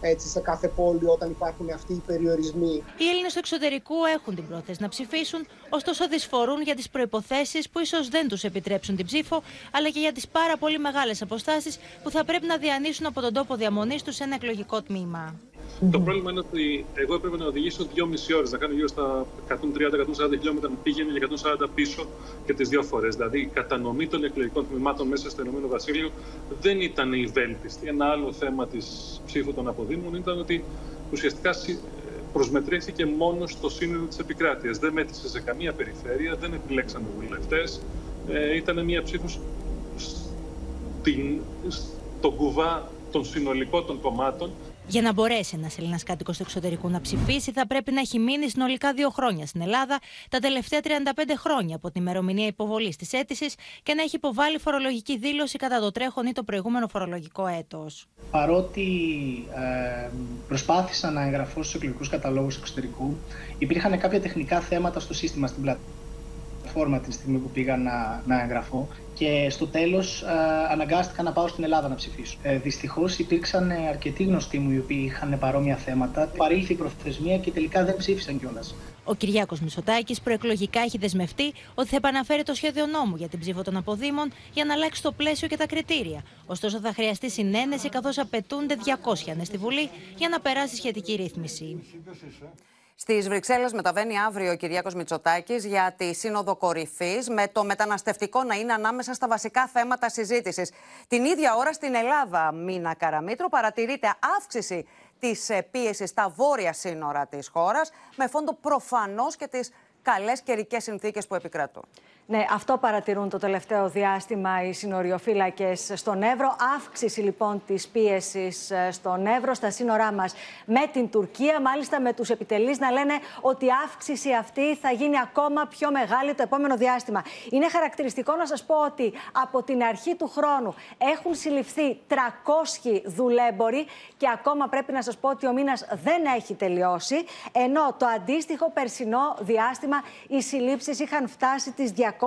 έτσι, σε κάθε πόλη όταν υπάρχουν αυτοί οι περιορισμοί. Οι Έλληνες του εξωτερικού έχουν την πρόθεση να ψηφίσουν, ωστόσο δυσφορούν για τις προποθέσει που ίσως δεν τους επιτρέψουν την ψήφο, αλλά και για τις πάρα πολύ μεγάλες αποστάσεις που θα πρέπει να διανύσουν από τον τόπο διαμονής τους σε ένα εκλογικό τμήμα. Το πρόβλημα είναι ότι εγώ έπρεπε να οδηγήσω δύο-μισή ώρες, να κάνω γύρω στα 130-140 χιλιόμετρα, να πήγαινε για 140 πίσω και τις δύο φορές. Δηλαδή η κατανομή των εκλογικών τμήματων μέσα στο Ηνωμένο Βασίλειο δεν ήταν η βέλτιστη. Ένα άλλο θέμα της ψήφου των αποδήμων ήταν ότι ουσιαστικά προσμετρήθηκε μόνο στο σύνολο της επικράτειας. Δεν μέτρησε σε καμία περιφέρεια, δεν επιλέξαν βουλευτές. Ε, ήταν μια ψήφος στον κουβά των συνολικών των κομμάτων για να μπορέσει ένας Έλληνας κάτοικος του εξωτερικού να ψηφίσει, θα πρέπει να έχει μείνει συνολικά δύο χρόνια στην Ελλάδα, τα τελευταία 35 χρόνια από την ημερομηνία υποβολής της αίτησης και να έχει υποβάλει φορολογική δήλωση κατά το τρέχον ή το προηγούμενο φορολογικό έτος. Παρότι ε, προσπάθησα να εγγραφώ στους εκλογικούς καταλόγους εξωτερικού, υπήρχαν κάποια τεχνικά θέματα στο σύστημα στην πλατφόρμα τη στιγμή που πήγα να, να εγγραφώ και στο τέλος ε, αναγκάστηκα να πάω στην Ελλάδα να ψηφίσω. Ε, δυστυχώς υπήρξαν ε, αρκετοί γνωστοί μου οι οποίοι είχαν παρόμοια θέματα. Παρήλθε η προθεσμία και τελικά δεν ψήφισαν κιόλας. Ο Κυριάκος Μισωτάκη προεκλογικά έχει δεσμευτεί ότι θα επαναφέρει το σχέδιο νόμου για την ψήφο των αποδήμων για να αλλάξει το πλαίσιο και τα κριτήρια. Ωστόσο, θα χρειαστεί συνένεση καθώς απαιτούνται 200 στη Βουλή για να περάσει σχετική ρύθμιση. Στις Βρυξέλλες μεταβαίνει αύριο ο Κυριάκος Μητσοτάκης για τη Σύνοδο Κορυφής, με το μεταναστευτικό να είναι ανάμεσα στα βασικά θέματα συζήτησης. Την ίδια ώρα στην Ελλάδα, Μίνα Καραμίτρου, παρατηρείται αύξηση της ε, πίεσης στα βόρεια σύνορα της χώρας, με φόντο προφανώς και τις καλές καιρικές συνθήκες που επικρατούν. Ναι, αυτό παρατηρούν το τελευταίο διάστημα οι συνοριοφύλακες στον Εύρο. Αύξηση λοιπόν της πίεσης ε, στον Εύρο, στα σύνορά μας με την Τουρκία. Μάλιστα με τους επιτελείς να λένε ότι η αύξηση αυτή θα γίνει ακόμα πιο μεγάλη το επόμενο διάστημα. Είναι χαρακτηριστικό να σας πω ότι από την αρχή του χρόνου έχουν συλληφθεί 300 δουλέμποροι και ακόμα πρέπει να σας πω ότι ο μήνας δεν έχει τελειώσει. Ενώ το αντίστοιχο περσινό διάστημα οι συλλήψεις είχαν φτάσει τις 200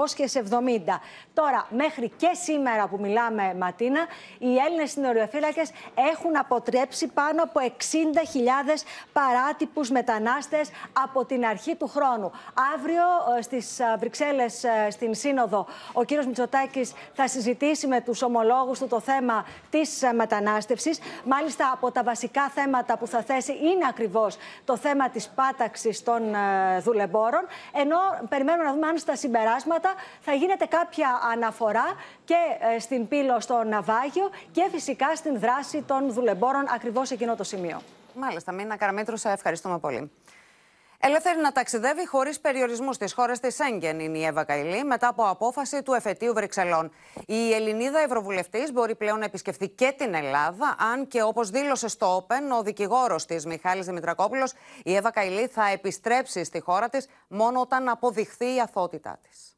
Τώρα, μέχρι και σήμερα που μιλάμε, Ματίνα, οι Έλληνες συνοριοφύλακες έχουν αποτρέψει πάνω από 60.000 παράτυπους μετανάστες από την αρχή του χρόνου. Αύριο ε, στις ε, Βρυξέλλες, ε, στην Σύνοδο, ο κύριος Μητσοτάκης θα συζητήσει με τους ομολόγους του το θέμα της μετανάστευσης. Μάλιστα, από τα βασικά θέματα που θα θέσει είναι ακριβώς το θέμα της πάταξης των δουλεμπόρων. Ενώ περιμένουμε να δούμε αν στα συμπεράσματα θα γίνεται κάποια αναφορά και στην πύλο στο ναυάγιο και φυσικά στην δράση των δουλεμπόρων ακριβώς σε εκείνο το σημείο. Μάλιστα, Μίνα Καραμίτρου, σε ευχαριστούμε πολύ. Ελεύθερη να ταξιδεύει χωρίς περιορισμούς στις χώρες της Σέγγεν είναι η Εύα Καηλή μετά από απόφαση του εφετείου Βρυξελών. Η Ελληνίδα Ευρωβουλευτής μπορεί πλέον να επισκεφθεί και την Ελλάδα, αν και όπως δήλωσε στο Όπεν ο δικηγόρος της Μιχάλης Δημητρακόπουλος, η Εύα Καηλή θα επιστρέψει στη χώρα της μόνο όταν αποδειχθεί η αθότητά της.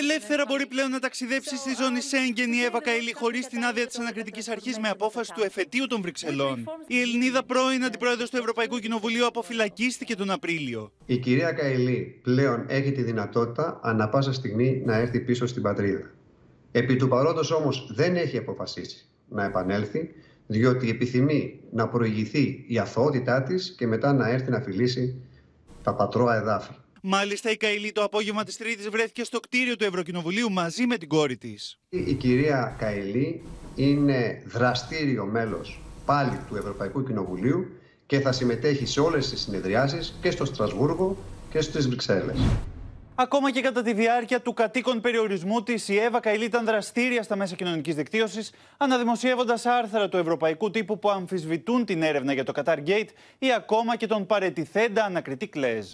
Ελεύθερα μπορεί πλέον να ταξιδέψει στη ζώνη Σέγγεν η Εύα Καηλή χωρίς την άδεια της ανακριτικής αρχής με απόφαση του εφετείου των Βρυξελών. Η Ελληνίδα πρώην αντιπρόεδρος του Ευρωπαϊκού Κοινοβουλίου αποφυλακίστηκε τον Απρίλιο. Η κυρία Καηλή πλέον έχει τη δυνατότητα ανα πάσα στιγμή να έρθει πίσω στην πατρίδα. Επί του παρόντος όμως δεν έχει αποφασίσει να επανέλθει, διότι επιθυμεί να προηγηθεί η αθωότητά της και μετά να έρθει να φιλήσει τα πατρώα εδάφη. Μάλιστα, η Καηλή το απόγευμα της Τρίτης βρέθηκε στο κτίριο του Ευρωκοινοβουλίου μαζί με την κόρη της. Η κυρία Καηλή είναι δραστήριο μέλος πάλι του Ευρωπαϊκού Κοινοβουλίου και θα συμμετέχει σε όλες τις συνεδριάσεις και στο Στρασβούργο και στις Βρυξέλλες. Ακόμα και κατά τη διάρκεια του κατοίκον περιορισμού της, η Εύα Καηλή ήταν δραστήρια στα μέσα κοινωνικής δικτύωσης, αναδημοσιεύοντας άρθρα του ευρωπαϊκού τύπου που αμφισβητούν την έρευνα για το Qatar Gate ή ακόμα και τον παρετηθέντα ανακριτή Κλέζ.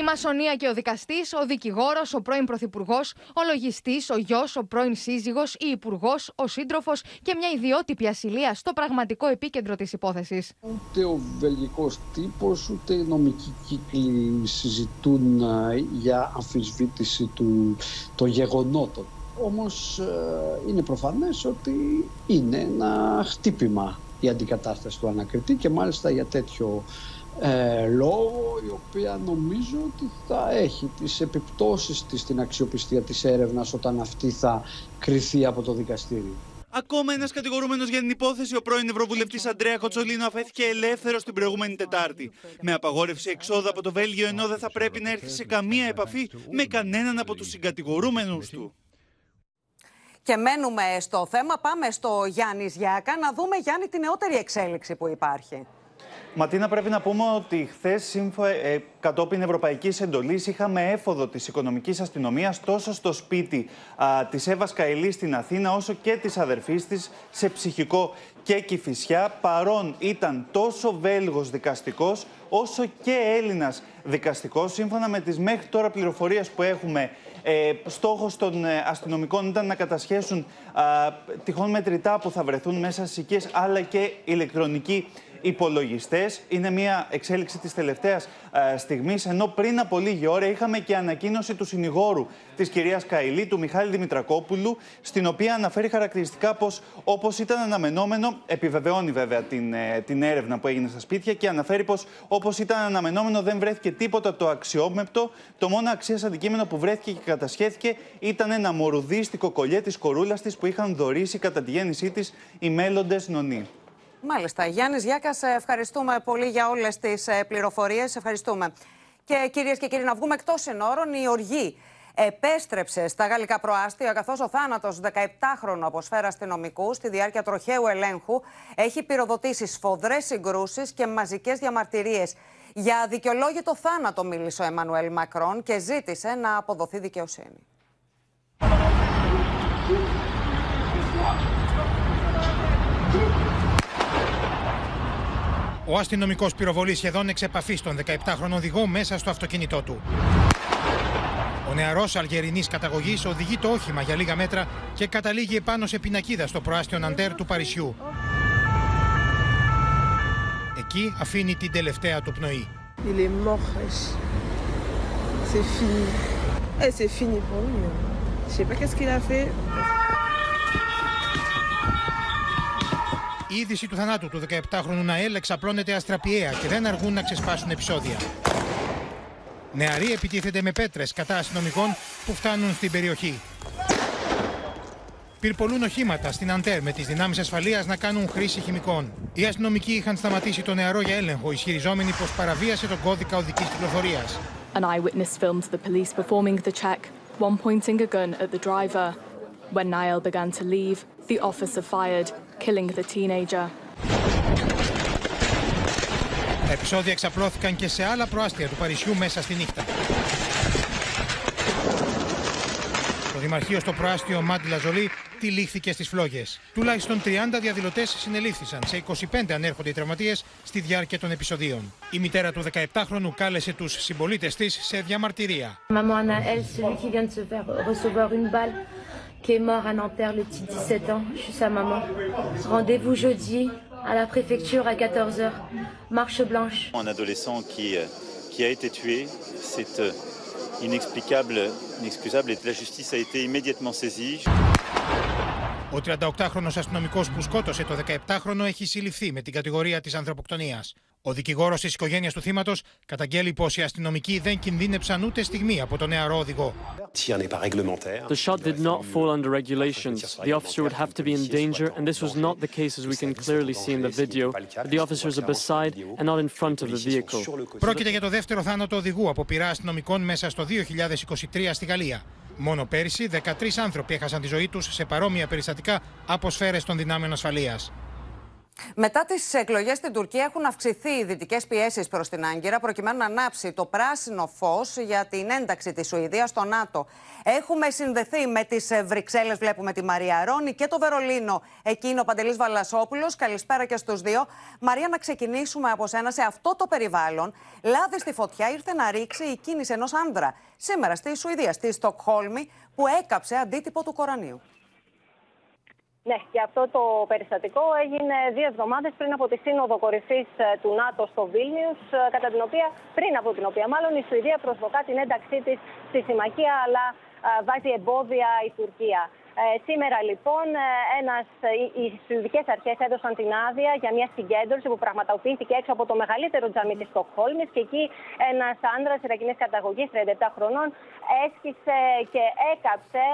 Η μασονία και ο δικαστής, ο δικηγόρος, ο πρώην πρωθυπουργός, ο λογιστής, ο γιος, ο πρώην σύζυγος, η υπουργός, ο σύντροφος και μια ιδιότυπη ασυλία στο πραγματικό επίκεντρο της υπόθεσης. Ούτε ο βελγικός τύπος ούτε οι νομικοί κύκλοι συζητούν για αμφισβήτηση του, των γεγονότων. Όμως είναι προφανές ότι είναι ένα χτύπημα η αντικατάσταση του ανακριτή και μάλιστα για τέτοιο ε, λόγο η οποία νομίζω ότι θα έχει τις επιπτώσεις της στην αξιοπιστία της έρευνας όταν αυτή θα κριθεί από το δικαστήριο. Ακόμα ένας κατηγορούμενος για την υπόθεση, ο πρώην Ευρωβουλευτής Αντρέα Κοτσολίνο, αφέθηκε ελεύθερος την προηγούμενη Τετάρτη. Με απαγόρευση εξόδου από το Βέλγιο, ενώ δεν θα πρέπει να έρθει σε καμία επαφή με κανέναν από τους συγκατηγορούμενους του. Και μένουμε στο θέμα. Πάμε στο Γιάννης Γιάκα να δούμε, Γιάννη, τη νεότερη εξέλιξη που υπάρχει. Ματίνα, πρέπει να πούμε ότι χθες, ε, κατόπιν Ευρωπαϊκής Εντολής, είχαμε έφοδο της οικονομικής αστυνομίας τόσο στο σπίτι της Εύα Καηλή στην Αθήνα, όσο και της αδερφής της σε ψυχικό και κυφισιά. Παρόν ήταν τόσο Βέλγος δικαστικός, όσο και Έλληνας δικαστικός. Σύμφωνα με τις μέχρι τώρα πληροφορίες που έχουμε, ε, στόχος των ε, αστυνομικών ήταν να κατασχέσουν α, τυχόν μετρητά που θα βρεθούν μέσα στις οικίες, αλλά και ηλεκτρονική υπολογιστές. Είναι μια εξέλιξη της τελευταίας ε, στιγμής. Ενώ πριν από λίγη ώρα είχαμε και ανακοίνωση του συνηγόρου της κυρίας Καηλή, του Μιχάλη Δημητρακόπουλου, στην οποία αναφέρει χαρακτηριστικά πως όπως ήταν αναμενόμενο, επιβεβαιώνει βέβαια την, ε, την έρευνα που έγινε στα σπίτια και αναφέρει πως όπως ήταν αναμενόμενο δεν βρέθηκε τίποτα το αξιόμεπτο. Το μόνο αξίας αντικείμενο που βρέθηκε και κατασχέθηκε ήταν ένα μορουδίστικο κολλιέ της κορούλας της που είχαν δωρήσει κατά τη γέννησή της οι μέλλοντες νονοί. Μάλιστα. Γιάννης Γιάκας, ευχαριστούμε πολύ για όλες τις ε, πληροφορίες. Ευχαριστούμε. Και κυρίες και κύριοι, να βγούμε εκτός συνόρων. Η οργή επέστρεψε στα γαλλικά προάστια, καθώς ο θάνατος 17χρονου αποσφαίρα αστυνομικού στη διάρκεια τροχαίου ελέγχου έχει πυροδοτήσει σφοδρές συγκρούσεις και μαζικές διαμαρτυρίες. Για δικαιολόγητο θάνατο μίλησε ο Εμμανουέλ Μακρόν και ζήτησε να αποδοθεί δικαιοσύνη. Ο αστυνομικός πυροβολεί σχεδόν εξ επαφής τον 17χρονο οδηγό μέσα στο αυτοκίνητό του. Ο νεαρός Αλγερινής καταγωγής οδηγεί το όχημα για λίγα μέτρα και καταλήγει επάνω σε πινακίδα στο προάστιο Ναντέρ του Παρισιού. Εκεί αφήνει την τελευταία του πνοή. Il est mort. C'est fini. Et c'est fini pour lui. Je sais pas qu'est-ce qu'il a fait. Η είδηση του θανάτου του 17χρονου Ναέλ εξαπλώνεται αστραπιαία και δεν αργούν να ξεσπάσουν επεισόδια. Νεαροί επιτίθεται με πέτρες κατά αστυνομικών που φτάνουν στην περιοχή. Πυρπολούν οχήματα στην Αντέρ με τις δυνάμεις ασφαλείας να κάνουν χρήση χημικών. Οι αστυνομικοί είχαν σταματήσει το νεαρό για έλεγχο, ισχυριζόμενοι πως παραβίασε τον κώδικα οδικής κυκλοφορίας. An eyewitness filmed the police performing the check, one pointing a gun at the driver. When Niall began to leave, the officer fired, killing the teenager. Τα επεισόδια εξαπλώθηκαν και σε άλλα προάστια του Παρισιού μέσα στη νύχτα. Το Δημαρχείο στο προάστιο Μάντι Λαζολή τυλίχθηκε στις φλόγες. Τουλάχιστον 30 διαδηλωτές συνελήφθησαν. Σε 25 ανέρχονται οι τραυματίες στη διάρκεια των επεισοδίων. Η μητέρα του 17χρονου κάλεσε τους συμπολίτες της σε διαμαρτυρία. Maman Anaël, celui qui vient de se faire recevoir une balle, qui est mort à Nanterre, le petit 17 ans. Je suis sa maman. Rendez-vous jeudi à la préfecture à 14h. Marche blanche. Un adolescent qui, euh, qui a été tué, c'est euh, inexplicable, inexcusable et la justice a été immédiatement saisie. Ο 38χρονο αστυνομικό που σκότωσε το 17χρονο έχει συλληφθεί με την κατηγορία τη ανθρωποκτονία. Ο δικηγόρος της οικογένειας του θύματος καταγγέλει πως οι αστυνομικοί δεν κινδύνεψαν ούτε στιγμή από τον νεαρό οδηγό. The shot did not fall under regulations. The officer would have to be in danger, and this was not the case as we can clearly see in the video. The officers are beside and not in front of the vehicle. Πρόκειται για το δεύτερο θάνατο οδηγού από πειρά αστυνομικών μέσα στο 2023 στη Γαλλία. Μόνο πέρυσι, 13 άνθρωποι έχασαν τη ζωή τους σε παρόμοια περιστατικά από σφαίρες των δυνάμεων ασφαλείας. Μετά τις εκλογές στην Τουρκία έχουν αυξηθεί οι δυτικές πιέσεις προς την Άγκυρα προκειμένου να ανάψει το πράσινο φως για την ένταξη της Σουηδίας στο ΝΑΤΟ. Έχουμε συνδεθεί με τις Βρυξέλλες, βλέπουμε τη Μαρία Ρόνη και το Βερολίνο. Εκεί είναι ο Παντελής Βαλασόπουλο. Καλησπέρα και στους δύο. Μαρία, να ξεκινήσουμε από σένα. Σε αυτό το περιβάλλον, λάδι στη φωτιά ήρθε να ρίξει η κίνηση ενός άνδρα σήμερα στη Σουηδία, στη Στοκχόλμη, που έκαψε αντίτυπο του Κορανίου. Ναι, και αυτό το περιστατικό έγινε δύο εβδομάδες πριν από τη Σύνοδο Κορυφής ε, του ΝΑΤΟ στο Βίλνιους, ε, κατά την οποία, πριν από την οποία μάλλον η Σουηδία προσβοκά την ένταξή της στη συμμαχία, αλλά ε, βάζει εμπόδια η Τουρκία. Ε, σήμερα λοιπόν ένας, οι Σουηδικές αρχές έδωσαν την άδεια για μια συγκέντρωση που πραγματοποιήθηκε έξω από το μεγαλύτερο τζαμί της Στοκχόλμης και εκεί ένας άντρα Ιρακινής καταγωγής 37 χρονών έσκησε και έκαψε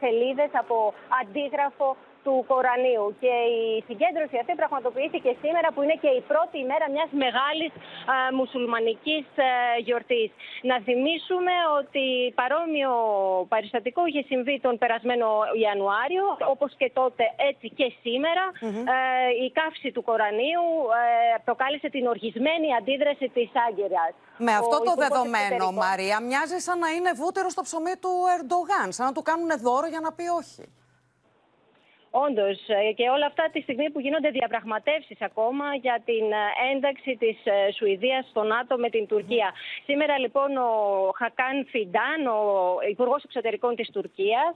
σελίδες από αντίγραφο του Κορανίου. Και η συγκέντρωση αυτή πραγματοποιήθηκε σήμερα που είναι και η πρώτη ημέρα μιας μεγάλης α, μουσουλμανικής α, γιορτής. Να θυμίσουμε ότι παρόμοιο περιστατικό είχε συμβεί τον περασμένο Ιανουάριο, όπως και τότε έτσι και σήμερα. η καύση του Κορανίου προκάλεσε την οργισμένη αντίδραση της Άγκυρας. Με αυτό το δεδομένο, Μαρία, μοιάζει σαν να είναι βούτυρο στο ψωμί του Ερντογάν, σαν να του κάνουν δώρο για να πει όχι. Όντως, ε, και όλα αυτά τη στιγμή που γίνονται διαπραγματεύσεις ακόμα για την ε, ένταξη της ε, Σουηδίας στο ΝΑΤΟ με την Τουρκία. Σήμερα λοιπόν ο Χακάν Φιντάν, ο Υπουργός Εξωτερικών της Τουρκίας,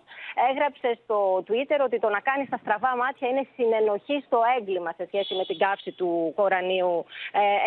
έγραψε στο Twitter ότι το να κάνεις στα στραβά μάτια είναι συνενοχή στο έγκλημα σε σχέση με την κάψη του Κορανίου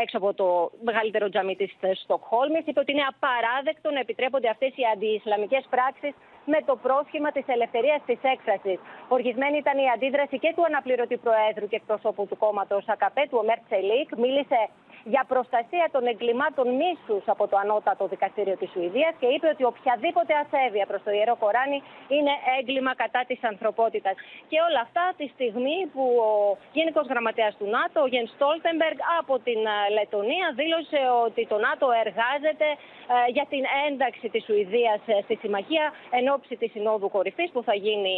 έξω από το μεγαλύτερο τζαμί της Στοκχόλμης. Είπε ότι είναι απαράδεκτο να επιτρέπονται αυτές οι αντιισλαμικές πράξεις με το πρόσχημα της ελευθερίας της έκφρασης. Οργισμένη ήταν η αντίδραση και του αναπληρωτή Προέδρου και εκπροσώπου του κόμματος ΑΚΑΠΕ, του Ομέρ Τσελίκ. Μίλησε για προστασία των εγκλημάτων μίσους από το Ανώτατο Δικαστήριο της Σουηδίας και είπε ότι οποιαδήποτε ασέβεια προς το ιερό Κοράνι είναι έγκλημα κατά της ανθρωπότητας. Και όλα αυτά τη στιγμή που ο Γενικός Γραμματέας του ΝΑΤΟ, ο Γενς Στόλτενμπεργκ, από την ε, Λετωνία δήλωσε ότι το ΝΑΤΟ εργάζεται ε, για την ένταξη της Σουηδίας ε, στη συμμαχία εν όψει της Συνόδου Κορυφής που θα γίνει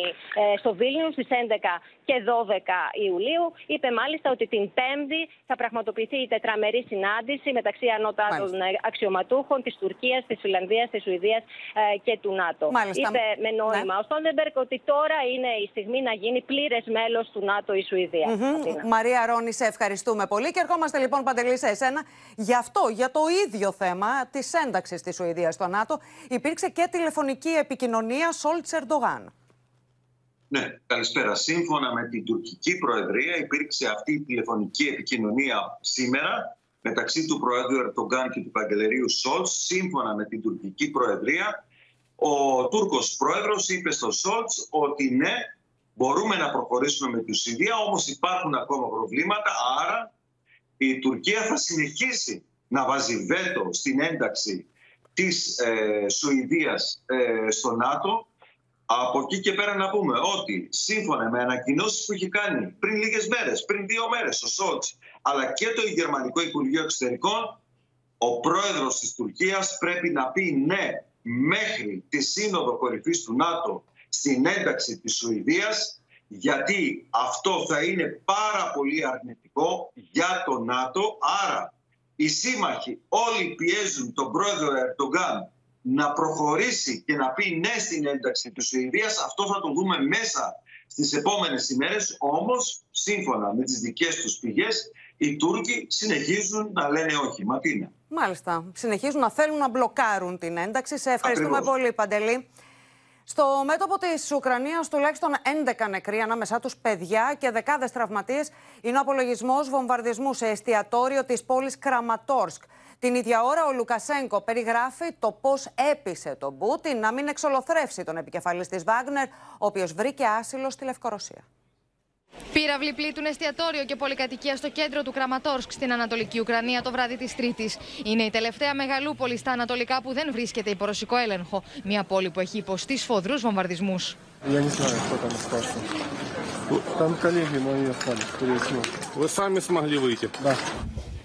στο Βίλνιους στις 11 και 12 Ιουλίου. Είπε μάλιστα ότι την Πέμπτη θα πραγματοποιηθεί η τετραμερή συνάντηση μεταξύ ανώτατων αξιωματούχων της Τουρκίας, της Φινλανδίας, της Σουηδίας ε, και του ΝΑΤΟ. Μάλιστα. Είπε με νόημα ναι. ο Στόλτενμπεργκ ότι τώρα είναι η στιγμή να γίνει πλήρες μέλος του ΝΑΤΟ η Σουηδία. Μαρία Ρόνη, σε ευχαριστούμε πολύ. Και ερχόμαστε λοιπόν παντελή σε εσένα. Γι' αυτό, για το ίδιο θέμα της ένταξης της Σουηδίας στο ΝΑΤΟ, υπήρξε και τηλεφωνική επικοινωνία Σόλτς Ερντογάν. Ναι, καλησπέρα. Σύμφωνα με την τουρκική προεδρία υπήρξε αυτή η τηλεφωνική επικοινωνία σήμερα μεταξύ του Προέδρου Ερτογκάν και του Καγκελερίου Σόλτς, σύμφωνα με την τουρκική προεδρία, ο Τούρκος Πρόεδρος είπε στο Σόλτς ότι ναι, μπορούμε να προχωρήσουμε με τη Σουηδία, όμως υπάρχουν ακόμα προβλήματα, άρα η Τουρκία θα συνεχίσει να βάζει βέτο στην ένταξη της ε, Σουηδίας ε, στο ΝΑΤΟ. Από εκεί και πέρα να πούμε ότι σύμφωνα με ανακοινώσεις που έχει κάνει πριν λίγες μέρες, πριν δύο μέρες ο Σόλτς, αλλά και το Γερμανικό Υπουργείο Εξωτερικών, ο πρόεδρος της Τουρκίας πρέπει να πει ναι μέχρι τη Σύνοδο Κορυφής του ΝΑΤΟ στην ένταξη της Σουηδίας γιατί αυτό θα είναι πάρα πολύ αρνητικό για το ΝΑΤΟ. Άρα οι σύμμαχοι όλοι πιέζουν τον πρόεδρο Ερντογκάν να προχωρήσει και να πει ναι στην ένταξη της Σουηδίας. Αυτό θα το δούμε μέσα στις επόμενες ημέρες. Όμως, σύμφωνα με τις δικές τους πηγές, οι Τούρκοι συνεχίζουν να λένε όχι. Ματίνα. Μάλιστα. Συνεχίζουν να θέλουν να μπλοκάρουν την ένταξη. Σε ευχαριστούμε πολύ, Παντελή. Στο μέτωπο της Ουκρανίας, τουλάχιστον 11 νεκροί, ανάμεσά τους παιδιά και δεκάδες τραυματίες, είναι ο απολογισμός βομβαρδισμού σε εστιατόριο της πόλης Κραματόρσκ. Την ίδια ώρα, ο Λουκασέγκο περιγράφει το πώς έπεισε τον Πούτιν να μην εξολοθρεύσει τον επικεφαλής της Βάγνερ, ο οποίος βρήκε άσυλο στη Λευκορωσία. Πύραυλοι πλήττουν εστιατόριο και πολυκατοικία στο κέντρο του Κραματόρσκ στην Ανατολική Ουκρανία το βράδυ της Τρίτης. Είναι η τελευταία μεγαλούπολη στα Ανατολικά που δεν βρίσκεται υπό ρωσικό έλεγχο. Μια πόλη που έχει υποστεί σφοδρούς βομβαρδισμούς.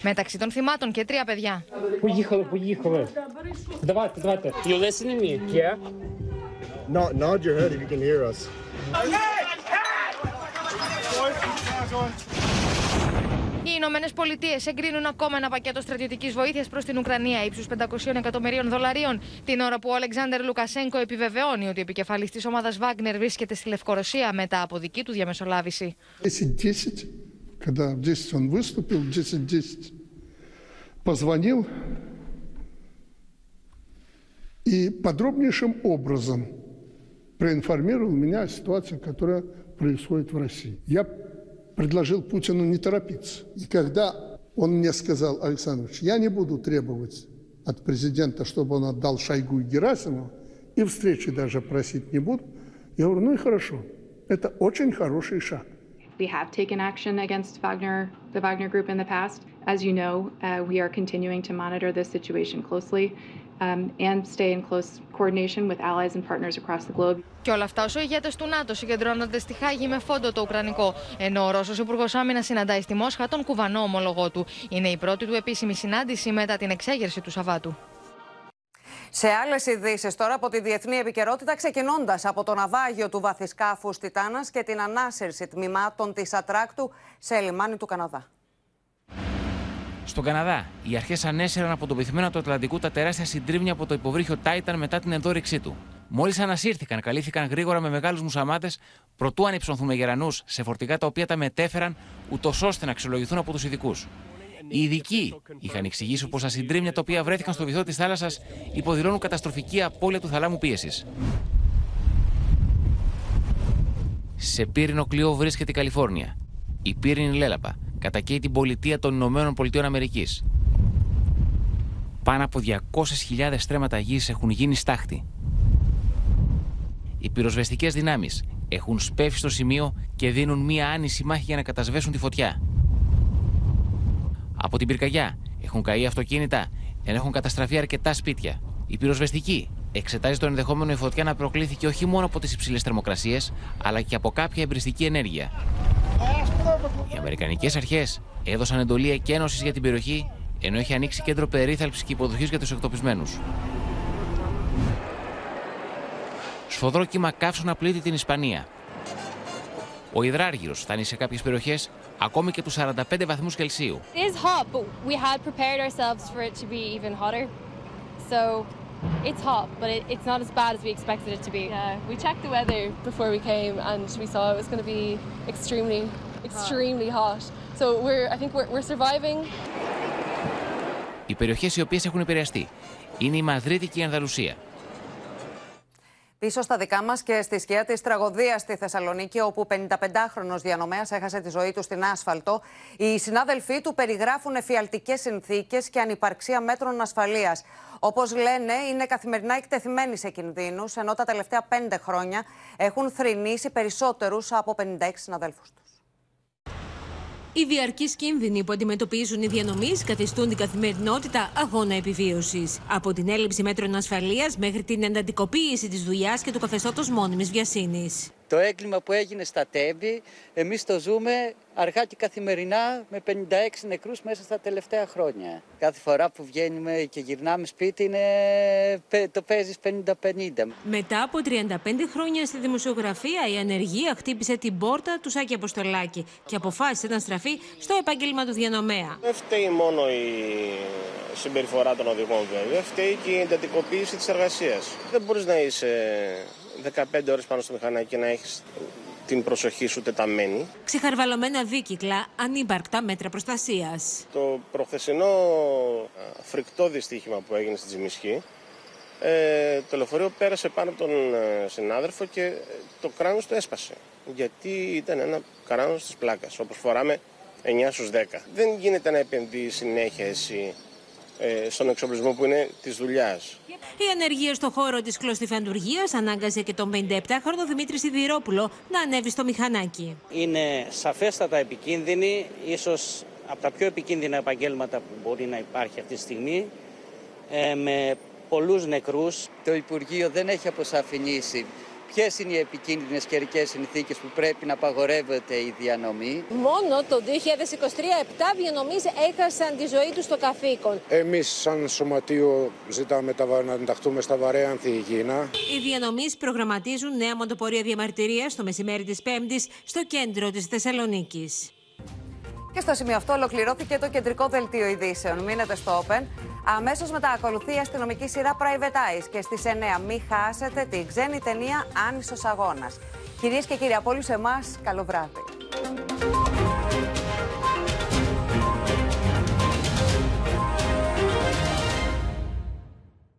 Μεταξύ των θυμάτων και τρία παιδιά. No, nod your head if you. Οι Ηνωμένε Πολιτείε εγκρίνουν ακόμα ένα πακέτο στρατιωτική βοήθεια προ την Ουκρανία ύψου 500 εκατομμυρίων δολαρίων, την ώρα που ο Αλεξάνδρ Λουκασέγκο επιβεβαιώνει ότι ο επικεφαλή τη ομάδα Βάγκνερ βρίσκεται στη Λευκορωσία μετά από δική του διαμεσολάβηση. когда в 10 он выступил, 10-10, позвонил и подробнейшим образом проинформировал меня о ситуации, которая происходит в России. Я предложил Путину не торопиться. И когда он мне сказал, Александрович, я не буду требовать от президента, чтобы он отдал Шойгу и Герасимову, и встречи даже просить не буду, я говорю, ну и хорошо, это очень хороший шаг. We have taken action against Wagner, the Wagner Group in the past. As you know, uh, we are continuing to monitor this situation closely. Um, and stay in close coordination with allies and partners across the globe. Και όλα αυτά όσο οι ηγέτες του ΝΑΤΟ συγκεντρώνονται στη Χάγη με φόντο το Ουκρανικό. Ενώ ο Ρώσος Υπουργός Άμυνας συναντάει στη Μόσχα τον κουβανό ομολογό του. Είναι η πρώτη του επίσημη συνάντηση μετά την εξέγερση του Σαββάτου. Σε άλλες ειδήσεις τώρα από τη διεθνή επικαιρότητα, ξεκινώντας από το ναυάγιο του βαθισκάφους Τιτάνας και την ανάσυρση τμήματων της Ατράκτου σε λιμάνι του Καναδά. Στον Καναδά, οι αρχές ανέσαιραν από το πυθμένα του Ατλαντικού τα τεράστια συντρίβια από το υποβρύχιο Τάιταν μετά την ενδόρυξή του. Μόλις ανασύρθηκαν, καλύφθηκαν γρήγορα με μεγάλους μουσαμάτες, προτού ανυψωθούν με γερανούς σε φορτηγά τα οποία τα μετέφεραν, ούτως ώστε να αξιολογηθούν από τους ειδικούς. Οι ειδικοί είχαν εξηγήσει πως τα συντρίμια τα οποία βρέθηκαν στο βυθό της θάλασσας υποδηλώνουν καταστροφική απώλεια του θαλάμου πίεσης. Σε πύρινο κλειό βρίσκεται η Καλιφόρνια. Η πύρινη λέλαπα κατακαίει την πολιτεία των Ηνωμένων Πολιτείων Αμερικής. Πάνω από 200.000 στρέμματα γης έχουν γίνει στάχτη. Οι πυροσβεστικές δυνάμεις έχουν σπεύσει στο σημείο και δίνουν μία άνηση μάχη για να κατασβέσουν τη φωτιά. Από την πυρκαγιά έχουν καεί αυτοκίνητα, ενώ έχουν καταστραφεί αρκετά σπίτια. Η πυροσβεστική εξετάζει το ενδεχόμενο η φωτιά να προκλήθηκε όχι μόνο από τις υψηλές θερμοκρασίες, αλλά και από κάποια εμπριστική ενέργεια. Οι Αμερικανικές αρχές έδωσαν εντολή εκένωσης για την περιοχή, ενώ έχει ανοίξει κέντρο περίθαλψης και υποδοχής για τους εκτοπισμένους. Σφοδρό κύμα καύσωνα πλήττει την Ισπανία. Ο υδράργυρος φτάνει σε κάποιες περιοχές ακόμη και τους 45 βαθμούς Κελσίου. It is hot, but we had prepared ourselves for it to be even hotter. So it's hot, but it, it's not as bad as we expected it to be. Yeah, we checked the weather before we came, and we saw it was going to be extremely, extremely hot. So we're, I think we're, we're surviving. Οι περιοχές οι οποίες έχουν επηρεαστεί είναι η Μαδρίτη και η Ανδαλουσία. Πίσω στα δικά μας και στη σκιά της τραγωδίας στη Θεσσαλονίκη, όπου 55χρονο διανομέας έχασε τη ζωή του στην άσφαλτο, οι συνάδελφοί του περιγράφουν εφιαλτικές συνθήκες και ανυπαρξία μέτρων ασφαλείας. Όπως λένε, είναι καθημερινά εκτεθειμένοι σε κινδύνους, ενώ τα τελευταία πέντε χρόνια έχουν θρυνήσει περισσότερους από 56 συναδέλφους τους. Οι διαρκείς κίνδυνοι που αντιμετωπίζουν οι διανομής καθιστούν την καθημερινότητα αγώνα επιβίωσης. Από την έλλειψη μέτρων ασφαλείας μέχρι την εντατικοποίηση της δουλειάς και του καθεστώτος μόνιμης βιασύνης. Το έγκλημα που έγινε στα Τέμπη, εμείς το ζούμε αργά και καθημερινά με 56 νεκρούς μέσα στα τελευταία χρόνια. Κάθε φορά που βγαίνουμε και γυρνάμε σπίτι είναι... το παίζεις 50-50. Μετά από 35 χρόνια στη δημοσιογραφία η ανεργία χτύπησε την πόρτα του Σάκη Αποστολάκη και αποφάσισε να στραφεί στο επάγγελμα του διανομέα. Δεν φταίει μόνο η συμπεριφορά των οδηγών βέβαια, φταίει και η εντατικοποίηση της εργασίας. Δεν μπορείς να είσαι 15 ώρες πάνω στο μηχανάκι και να έχεις την προσοχή σου τεταμένη. Ξεχαρβαλωμένα δίκυκλα, ανύπαρκτα μέτρα προστασίας. Το προχθεσινό φρικτό δυστύχημα που έγινε στη Τζιμισχή, ε, το λεωφορείο πέρασε πάνω από τον ε, συνάδελφο και το κράνος του έσπασε. Γιατί ήταν ένα κράνος της πλάκας, όπως φοράμε 9 στους 10. Δεν γίνεται να επενδύεις συνέχεια εσύ ε, στον εξοπλισμό που είναι της δουλειάς. Η ανεργία στο χώρο της κλωστιφαντουργίας ανάγκασε και τον 57χρονο Δημήτρη Σιδηρόπουλο να ανέβει στο μηχανάκι. Είναι σαφέστατα επικίνδυνη, ίσως από τα πιο επικίνδυνα επαγγέλματα που μπορεί να υπάρχει αυτή τη στιγμή, ε, με πολλούς νεκρούς. Το Υπουργείο δεν έχει αποσαφηνίσει Ποιες είναι οι επικίνδυνες καιρικές συνθήκες που πρέπει να απαγορεύεται η διανομή; Μόνο το 2023 7 διανομής έχασαν τη ζωή τους στο καθήκον. Εμείς, σαν σωματείο, ζητάμε να ενταχθούμε στα βαρέα ανθιυγίνα. Οι διανομής προγραμματίζουν νέα μοτοπορία διαμαρτυρίας το μεσημέρι της Πέμπτης στο κέντρο της Θεσσαλονίκης. Και στο σημείο αυτό ολοκληρώθηκε το κεντρικό δελτίο ειδήσεων. Μείνετε στο Open. Αμέσως μετά ακολουθεί η αστυνομική σειρά Private Eyes και στις 9 μην χάσετε την ξένη ταινία Άνισος Αγώνας. Κυρίες και κύριοι, από όλους εμάς, καλό βράδυ.